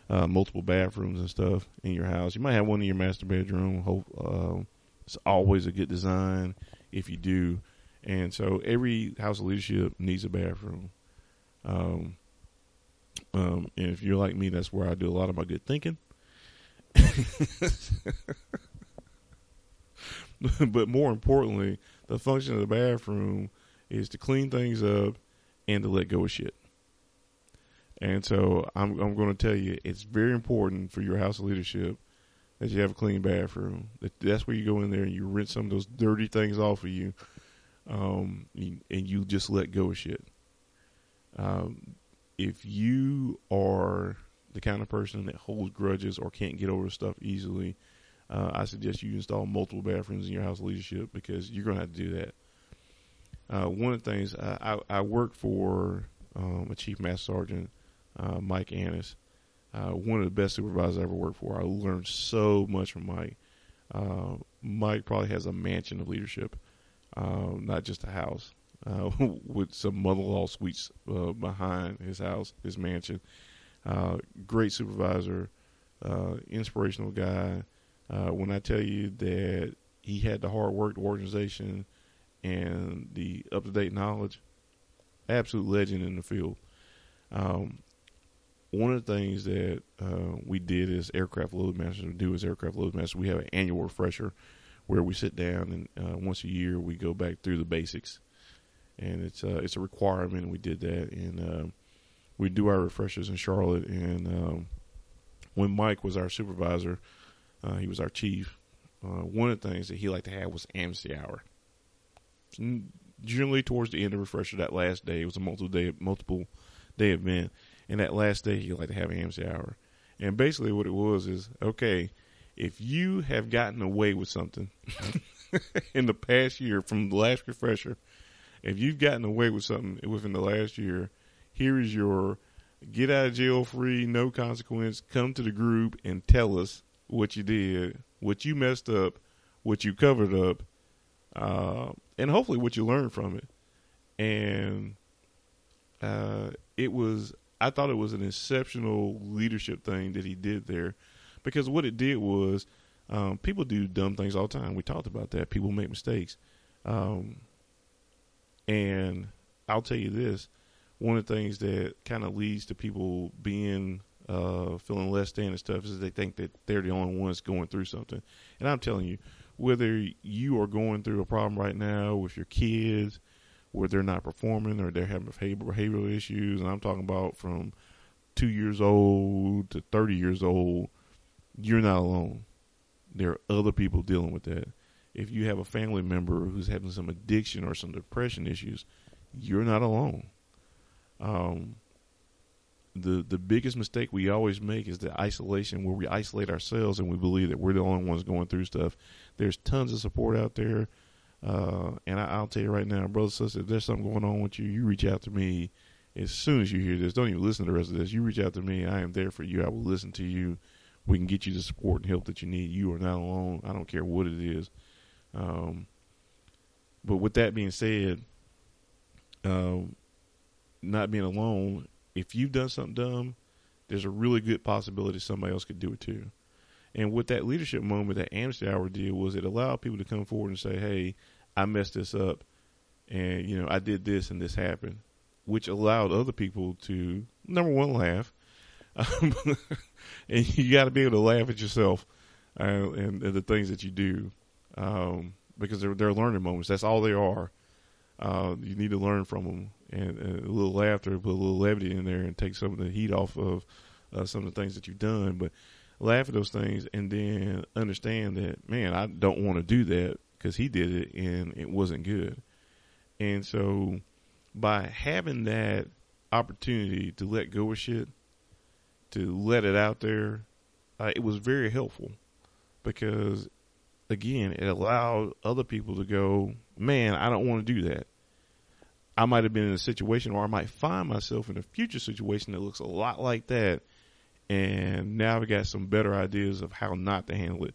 uh, multiple bathrooms and stuff in your house. You might have one in your master bedroom. Hope, uh, it's always a good design if you do And so every house of leadership needs a bathroom. Um, um, and if you're like me, that's where I do a lot of my good thinking. but more importantly, the function of the bathroom is to clean things up and to let go of shit. And so I'm I'm going to tell you, it's very important for your house of leadership that you have a clean bathroom. That that's where you go in there and you rinse some of those dirty things off of you, um, and you just let go of shit. Um, if you are the kind of person that holds grudges or can't get over stuff easily, uh, I suggest you install multiple bathrooms in your house leadership because you're going to have to do that. Uh, one of the things uh, I, I worked for um, a chief master sergeant, uh, Mike Annis, uh, one of the best supervisors I ever worked for. I learned so much from Mike. Uh, Mike probably has a mansion of leadership, not just a house, with some mother-in-law suites behind his house, his mansion. great supervisor, inspirational guy. when I tell you that he had the hard work, the organization, and the up to date knowledge, absolute legend in the field. Um, one of the things that uh, we did as aircraft load masters do as aircraft load masters, we have an annual refresher where we sit down and uh, once a year we go back through the basics, and it's uh, it's a requirement. We did that, and uh, we do our refreshers in Charlotte. And um, when Mike was our supervisor, uh, he was our chief. Uh, one of the things that he liked to have was amnesty hour generally towards the end of refresher that last day. It was a multiple day multiple day event, and that last day he liked to have amnesty hour. And basically, what it was is okay, if you have gotten away with something in the past year from the last refresher, if you've gotten away with something within the last year, here is your get out of jail free, no consequence. Come to the group and tell us what you did, what you messed up, what you covered up, uh, and hopefully what you learned from it. And uh, it was, I thought it was an exceptional leadership thing that he did there, because what it did was, um, people do dumb things all the time. We talked about that. People make mistakes, um, and I'll tell you this: one of the things that kind of leads to people being uh, feeling less than and stuff is they think that they're the only ones going through something. And I'm telling you, whether you are going through a problem right now with your kids, where they're not performing or they're having behavioral issues, and I'm talking about from two years old to 30 years old, you're not alone. There are other people dealing with that. If you have a family member who's having some addiction or some depression issues, you're not alone. Um, the the biggest mistake we always make is the isolation where we isolate ourselves and we believe that we're the only ones going through stuff. There's tons of support out there, uh, and I, will tell you right now, brother, sister, if there's something going on with you, you reach out to me as soon as you hear this. Don't even listen to the rest of this. You reach out to me. I am there for you. I will listen to you. We can get you the support and help that you need. You are not alone. I don't care what it is. Um, but with that being said, um, not being alone if you've done something dumb, there's a really good possibility somebody else could do it too. And what that leadership moment, that amnesty hour did was it allowed people to come forward and say, "Hey, I messed this up, and you know I did this and this happened," which allowed other people to number one laugh, um, and you got to be able to laugh at yourself uh, and, and, the things that you do um, because they're, they're learning moments. That's all they are. Uh, you need to learn from them and, and, a little laughter, put a little levity in there, and take some of the heat off of uh, some of the things that you've done. But laugh at those things, and then understand that, man, I don't want to do that because he did it and it wasn't good. And so, by having that opportunity to let go of shit, to let it out there, uh, it was very helpful because, again, it allowed other people to go, man, I don't want to do that. I might have been in a situation or I might find myself in a future situation that looks a lot like that. And now I've got some better ideas of how not to handle it.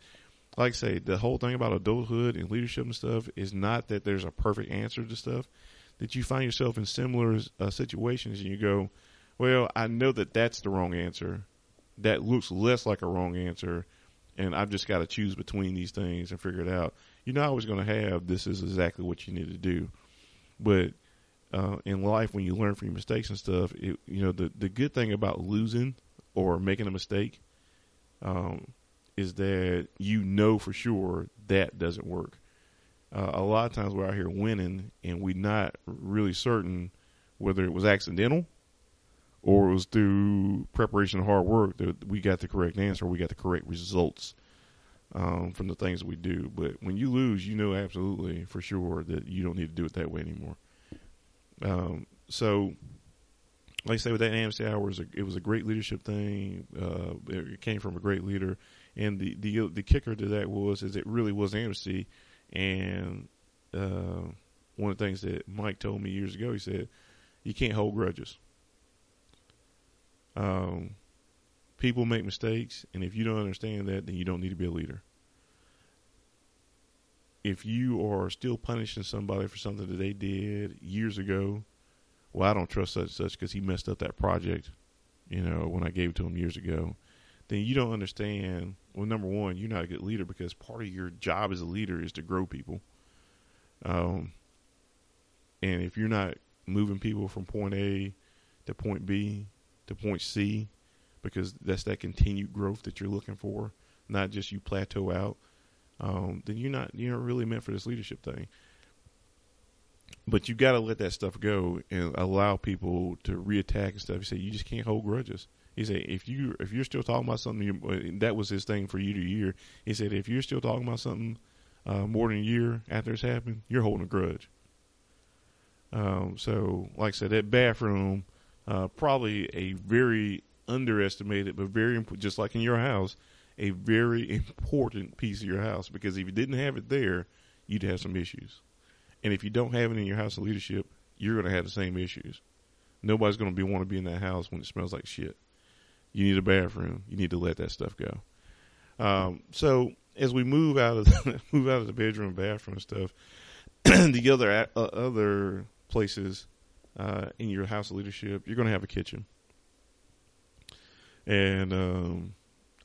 Like I say, the whole thing about adulthood and leadership and stuff is not that there's a perfect answer to stuff. That you find yourself in similar uh, situations and you go, well, I know that that's the wrong answer. That looks less like a wrong answer. And I've just got to choose between these things and figure it out. You're not always going to have this is exactly what you need to do But uh, in life, when you learn from your mistakes and stuff, it, you know the the good thing about losing or making a mistake um, is that you know for sure that doesn't work. Uh, a lot of times we're out here winning and we're not really certain whether it was accidental or it was through preparation and hard work that we got the correct answer, we got the correct results um, from the things we do. But when you lose, you know absolutely for sure that you don't need to do it that way anymore. Um, so, like I say, with that amnesty hour, it was a, great leadership thing. Uh, it came from a great leader, and the the the kicker to that was is it really was amnesty, and uh, one of the things that Mike told me years ago, he said, you can't hold grudges. Um, people make mistakes, and if you don't understand that, then you don't need to be a leader. If you are still punishing somebody for something that they did years ago, well, I don't trust such such because he messed up that project, you know, when I gave it to him years ago. Then you don't understand. Well, number one, you're not a good leader because part of your job as a leader is to grow people. Um, and if you're not moving people from point A to point B to point C, because that's that continued growth that you're looking for, not just you plateau out, um, then you're not you're not really meant for this leadership thing. But you got to let that stuff go and allow people to reattack and stuff. You say you just can't hold grudges. He said if you if you're still talking about something, that was his thing for year to year. He said if you're still talking about something uh, more than a year after it's happened, you're holding a grudge. Um, so, like I said, that bathroom, uh, probably a very underestimated, but very imp- just like in your house, a very important piece of your house because if you didn't have it there, you'd have some issues. And if you don't have it in your house of leadership, you're going to have the same issues. Nobody's going to be want to be in that house when it smells like shit. You need a bathroom. You need to let that stuff go. Um, so as we move out of the, move out of the bedroom, bathroom stuff, the other uh, other places uh, in your house of leadership, you're going to have a kitchen. And um,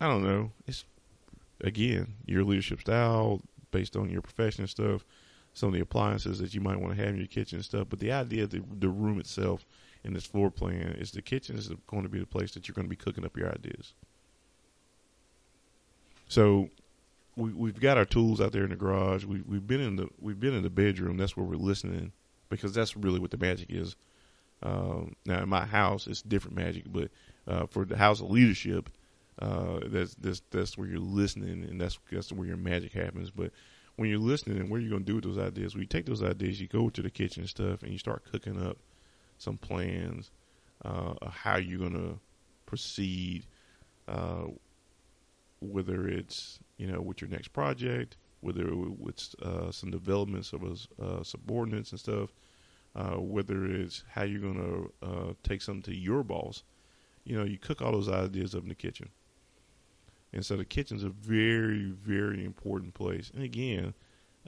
I don't know. It's again your leadership style based on your profession and stuff. Some of the appliances that you might want to have in your kitchen and stuff. But the idea of the, the room itself and this floor plan is the kitchen is going to be the place that you're going to be cooking up your ideas. So we, we've got our tools out there in the garage. We, we've been in the we've been in the bedroom. That's where we're listening because that's really what the magic is. Um, now in my house, it's different magic, but uh, for the house of leadership, uh, that's that's that's where you're listening, and that's that's where your magic happens. But when you're listening, and what you're going to do with those ideas, when you take those ideas, you go to the kitchen and stuff, and you start cooking up some plans uh, of how you're going to proceed. Uh, whether it's you know with your next project, whether it's uh, some developments of uh, subordinates and stuff, uh, whether it's how you're going to uh, take something to your boss. You know, you cook all those ideas up in the kitchen. And so the kitchen's a very, very important place. And again,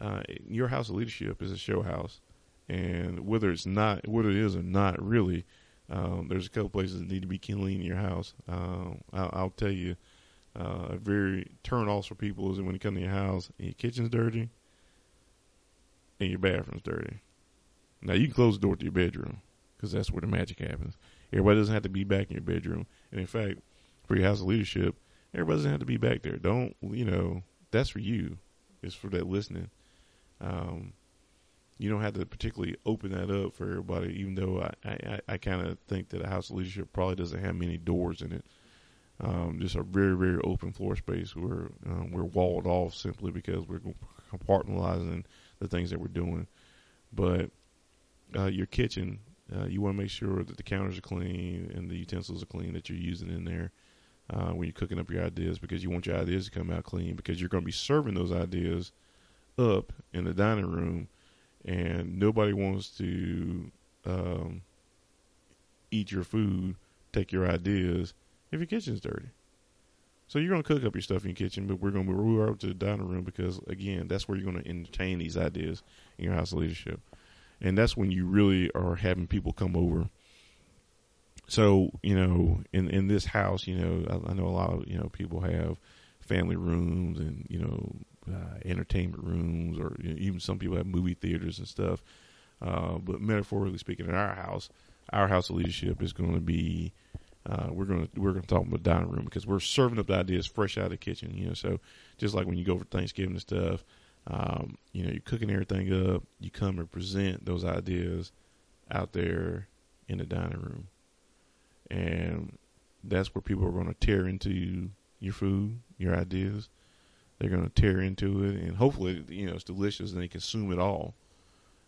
uh, your house of leadership is a show house. And whether it's not, whether it is or not, really, um, there's a couple places that need to be clean in your house. Um, I'll, I'll, tell you, uh, very turn offs for people is when you come to your house and your kitchen's dirty and your bathroom's dirty. Now you can close the door to your bedroom because that's where the magic happens. Everybody doesn't have to be back in your bedroom, and in fact, for your house of leadership, everybody doesn't have to be back there. Don't you know? That's for you. It's for that listening. Um, you don't have to particularly open that up for everybody, even though I, I, I kind of think that a house of leadership probably doesn't have many doors in it. Um, just a very, very open floor space where um, we're walled off simply because we're compartmentalizing the things that we're doing. But uh, your kitchen, uh, you want to make sure that the counters are clean and the utensils are clean that you're using in there uh, when you're cooking up your ideas because you want your ideas to come out clean because you're going to be serving those ideas up in the dining room and nobody wants to um, eat your food, take your ideas if your kitchen's dirty. So you're to cook up your stuff in your kitchen, but we're to move over to the dining room because, again, that's where you're to entertain these ideas in your house of leadership and that's when you really are having people come over. So you know, in in this house, you know, I, I know a lot of you know people have family rooms and you know uh, entertainment rooms, or you know, even some people have movie theaters and stuff. Uh, but metaphorically speaking, in our house, our house of leadership is going to be uh, we're gonna we're gonna talk about dining room because we're serving up the ideas fresh out of the kitchen. You know, so just like when you go for Thanksgiving and stuff, um, you know, you're cooking everything up. You come and present those ideas out there in the dining room, and that's where people are going to tear into your food, your ideas. They're going to tear into it, and hopefully, you know, it's delicious and they consume it all.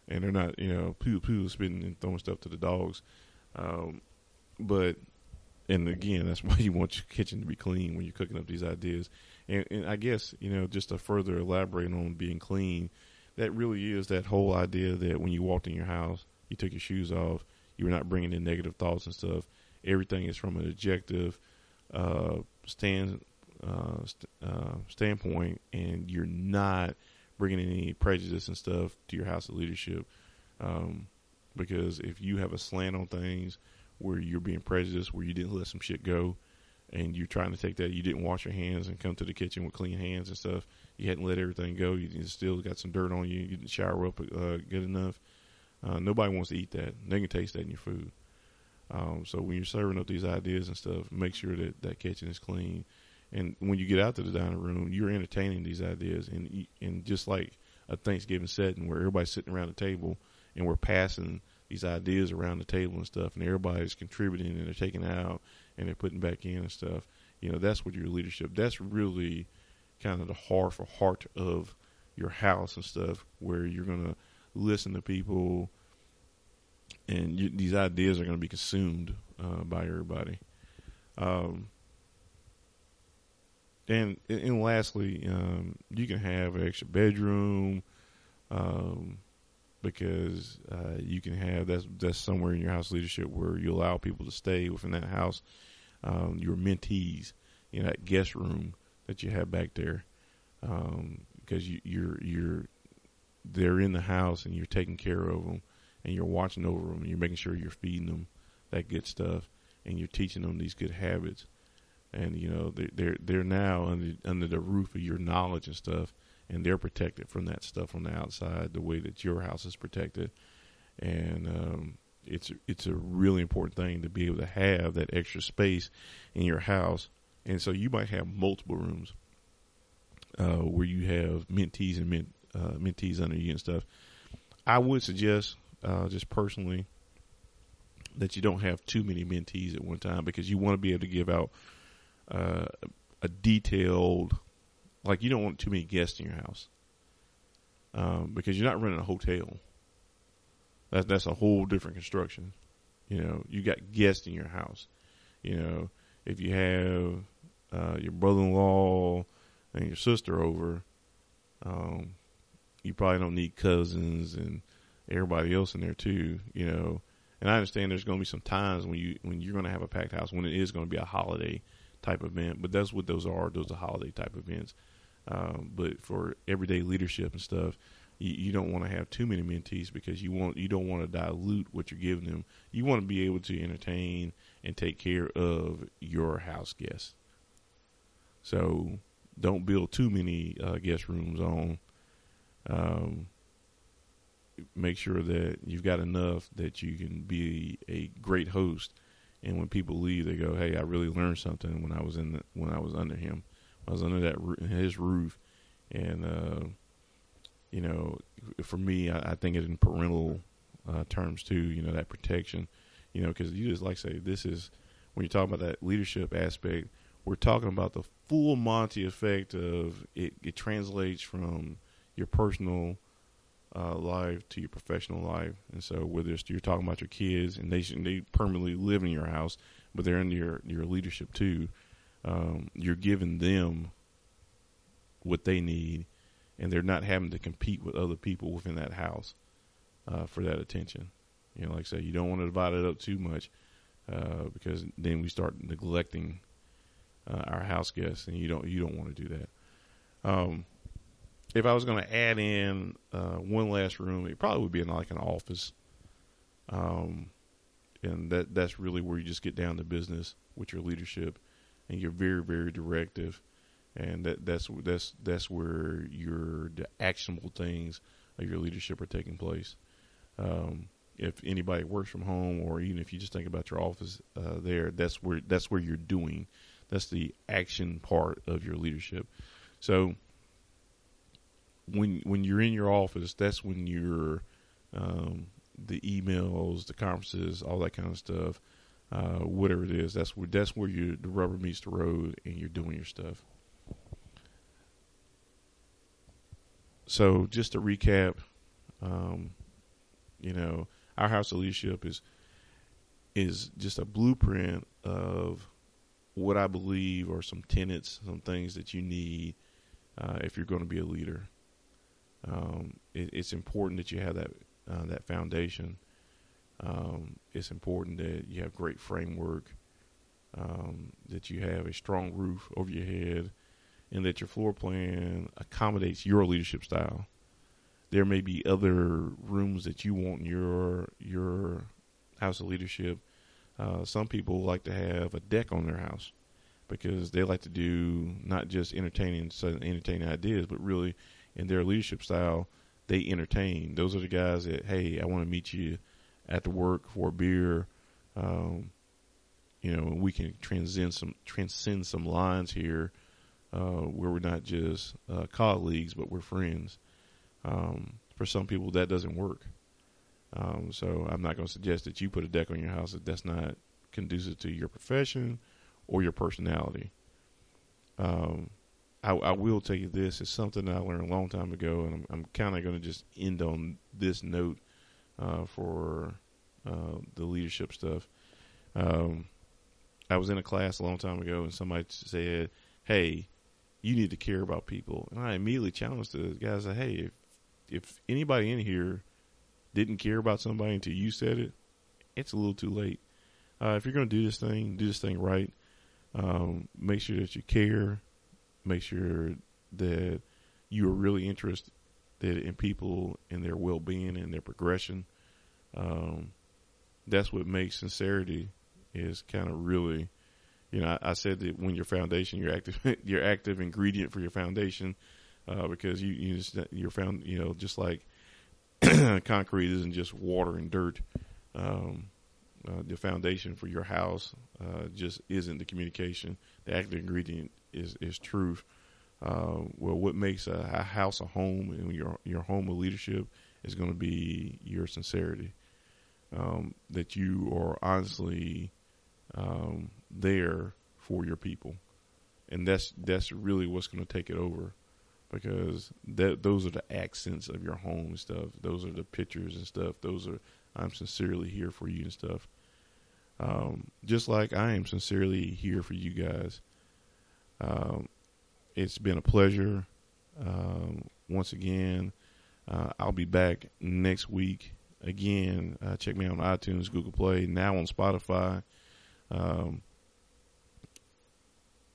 And they're not, you know, poo poo spitting and throwing stuff to the dogs. Um, but and again, that's why you want your kitchen to be clean when you're cooking up these ideas. And, and I guess you know, just to further elaborate on being clean, that really is that whole idea that when you walked in your house, you took your shoes off, you were not bringing in negative thoughts and stuff. Everything is from an objective uh, stand uh, st- uh, standpoint, and you're not bringing any prejudice and stuff to your house of leadership. Um, because if you have a slant on things where you're being prejudiced, where you didn't let some shit go, and you're trying to take that, you didn't wash your hands and come to the kitchen with clean hands and stuff. You hadn't let everything go. You still got some dirt on you. You didn't shower up uh, good enough. Uh, nobody wants to eat that. They can taste that in your food. Um, so when you're serving up these ideas and stuff, make sure that that kitchen is clean. And when you get out to the dining room, you're entertaining these ideas, and and just like a Thanksgiving setting where everybody's sitting around the table and we're passing these ideas around the table and stuff, and everybody's contributing and they're taking out and they're putting back in and stuff. You know, that's what your leadership. That's really kind of the heart for heart of your house and stuff, where you're gonna listen to people, and you, these ideas are to be consumed uh, by everybody. Um, and and lastly, um, you can have an extra bedroom. Um, because uh, you can have that's that's somewhere in your house leadership where you allow people to stay within that house. Um, your mentees, in that guest room that you have back there, um, because you, you're you're they're in the house and you're taking care of them and you're watching over them and you're making sure you're feeding them that good stuff and you're teaching them these good habits and you know they're they're, they're now under under the roof of your knowledge and stuff and they're protected from that stuff on the outside the way that your house is protected. And um, it's it's a really important thing to be able to have that extra space in your house. And so you might have multiple rooms uh, where you have mentees and uh, mentees under you and stuff. I would suggest, uh, just personally, that you don't have too many mentees at one time because you want to be able to give out uh, a detailed like you don't want too many guests in your house um, because you're not renting a hotel. That's that's a whole different construction. You know, you got guests in your house. You know, if you have uh, your brother-in-law and your sister over, um, you probably don't need cousins and everybody else in there too. You know, and I understand there's going to be some times when you when you're going to have a packed house when it is going to be a holiday type event, but that's what those are. Those are holiday type events. Um, but for everyday leadership and stuff, you, you don't want to have too many mentees because you want you don't want to dilute what you're giving them. You want to be able to entertain and take care of your house guests. So don't build too many uh, guest rooms on. Um, make sure that you've got enough that you can be a great host. And when people leave, they go, "Hey, I really learned something when I was in the, when I was under him." I was under that his roof, and uh, you know, for me, I, I think it in parental uh, terms too. You know, that protection. You know, because you just like say this is when you talk about that leadership aspect. We're talking about the full Monty effect of it. It translates from your personal uh, life to your professional life, and so whether it's you're talking about your kids and they they permanently live in your house, but they're in your your leadership too um, you're giving them what they need, and they're not having to compete with other people within that house uh, for that attention. You know, like I say, you don't want to divide it up too much uh, because then we start neglecting uh, our house guests, and you don't you don't want to do that. Um, if I was going to add in uh, one last room, it probably would be in like an office. Um, and that that's really where you just get down to business with your leadership and you're very very directive, and that that's that's that's where your the actionable things of your leadership are taking place. Um, if anybody works from home, or even if you just think about your office uh, there, that's where that's where you're doing. That's the action part of your leadership. So when when you're in your office, that's when you're um, the emails, the conferences, all that kind of stuff, uh, whatever it is. That's where that's where you the rubber meets the road, and you're doing your stuff. So just to recap, um, you know, our house of leadership is is just a blueprint of what I believe are some tenets, some things that you need uh, if you're going to be a leader. Um, it, it's important that you have that uh, that foundation. Um, it's important that you have great framework, um, that you have a strong roof over your head, and that your floor plan accommodates your leadership style. There may be other rooms that you want in your your house of leadership. Uh, some people like to have a deck on their house because they like to do not just entertaining entertaining ideas, but really their leadership style, they entertain. Those are the guys that hey, I want to meet you at the work for a beer. Um, you know, we can transcend some transcend some lines here uh, where we're not just uh, colleagues, but we're friends. Um, for some people, that doesn't work. Um, so I'm not going to suggest that you put a deck on your house if that's not conducive to your profession or your personality. Um, I, I, will tell you this: it's something I learned a long time ago, and I'm, I'm kind of going to just end on this note uh, for uh, the leadership stuff. Um, I was in a class a long time ago, and somebody said, "Hey, you need to care about people," and I immediately challenged the guys. "Hey, if if anybody in here didn't care about somebody until you said it, it's a little too late. Uh, if you're going to do this thing, do this thing right. Um, make sure that you care. Make sure that you are really interested in people and their well-being and their progression. Um, that's what makes sincerity is kind of really, you know, I, I, said that when your foundation, your active, your active ingredient for your foundation, uh, because you, you just, you're found, you know, just like concrete isn't just water and dirt. Um, uh, the foundation for your house uh, just isn't the communication. The active ingredient is is truth. Uh, well, what makes a, house a home and your your home of leadership is going to be your sincerity. Um, that you are honestly um, there for your people, and that's that's really what's going to take it over because that those are the accents of your home and stuff. Those are the pictures and stuff. Those are I'm sincerely here for you and stuff. Um, just like I am sincerely here for you guys. Um, it's been a pleasure. Um, once again, uh, I'll be back next week. Again, uh, check me out on iTunes, Google Play, now on Spotify. Um,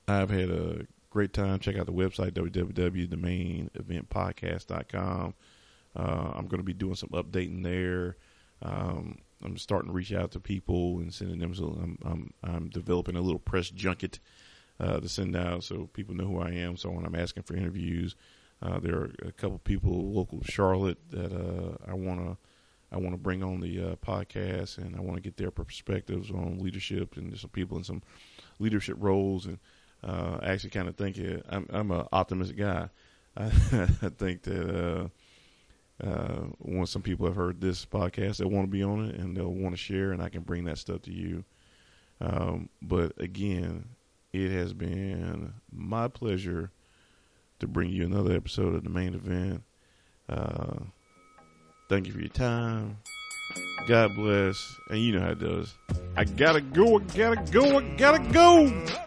I've had a great time. Check out the website, www.themaineventpodcast.com. Uh, I'm going to be doing some updating there. Um, I'm starting to reach out to people and sending them. So I'm, I'm, I'm developing a little press junket uh, to send out so people know who I am. So when I'm asking for interviews, uh, there are a couple people local Charlotte that uh, I want to I want to bring on the uh, podcast, and I want to get their perspectives on leadership and some people in some leadership roles and uh, I actually kind of think I'm, I'm an optimistic guy. I, think that uh, once some people have heard this podcast, they want to be on it and they'll want to share, and I can bring that stuff to you. Um, but again, it has been my pleasure to bring you another episode of the main event. Uh, thank you for your time. God bless. And you know how it does. I gotta go, I gotta go, I gotta go.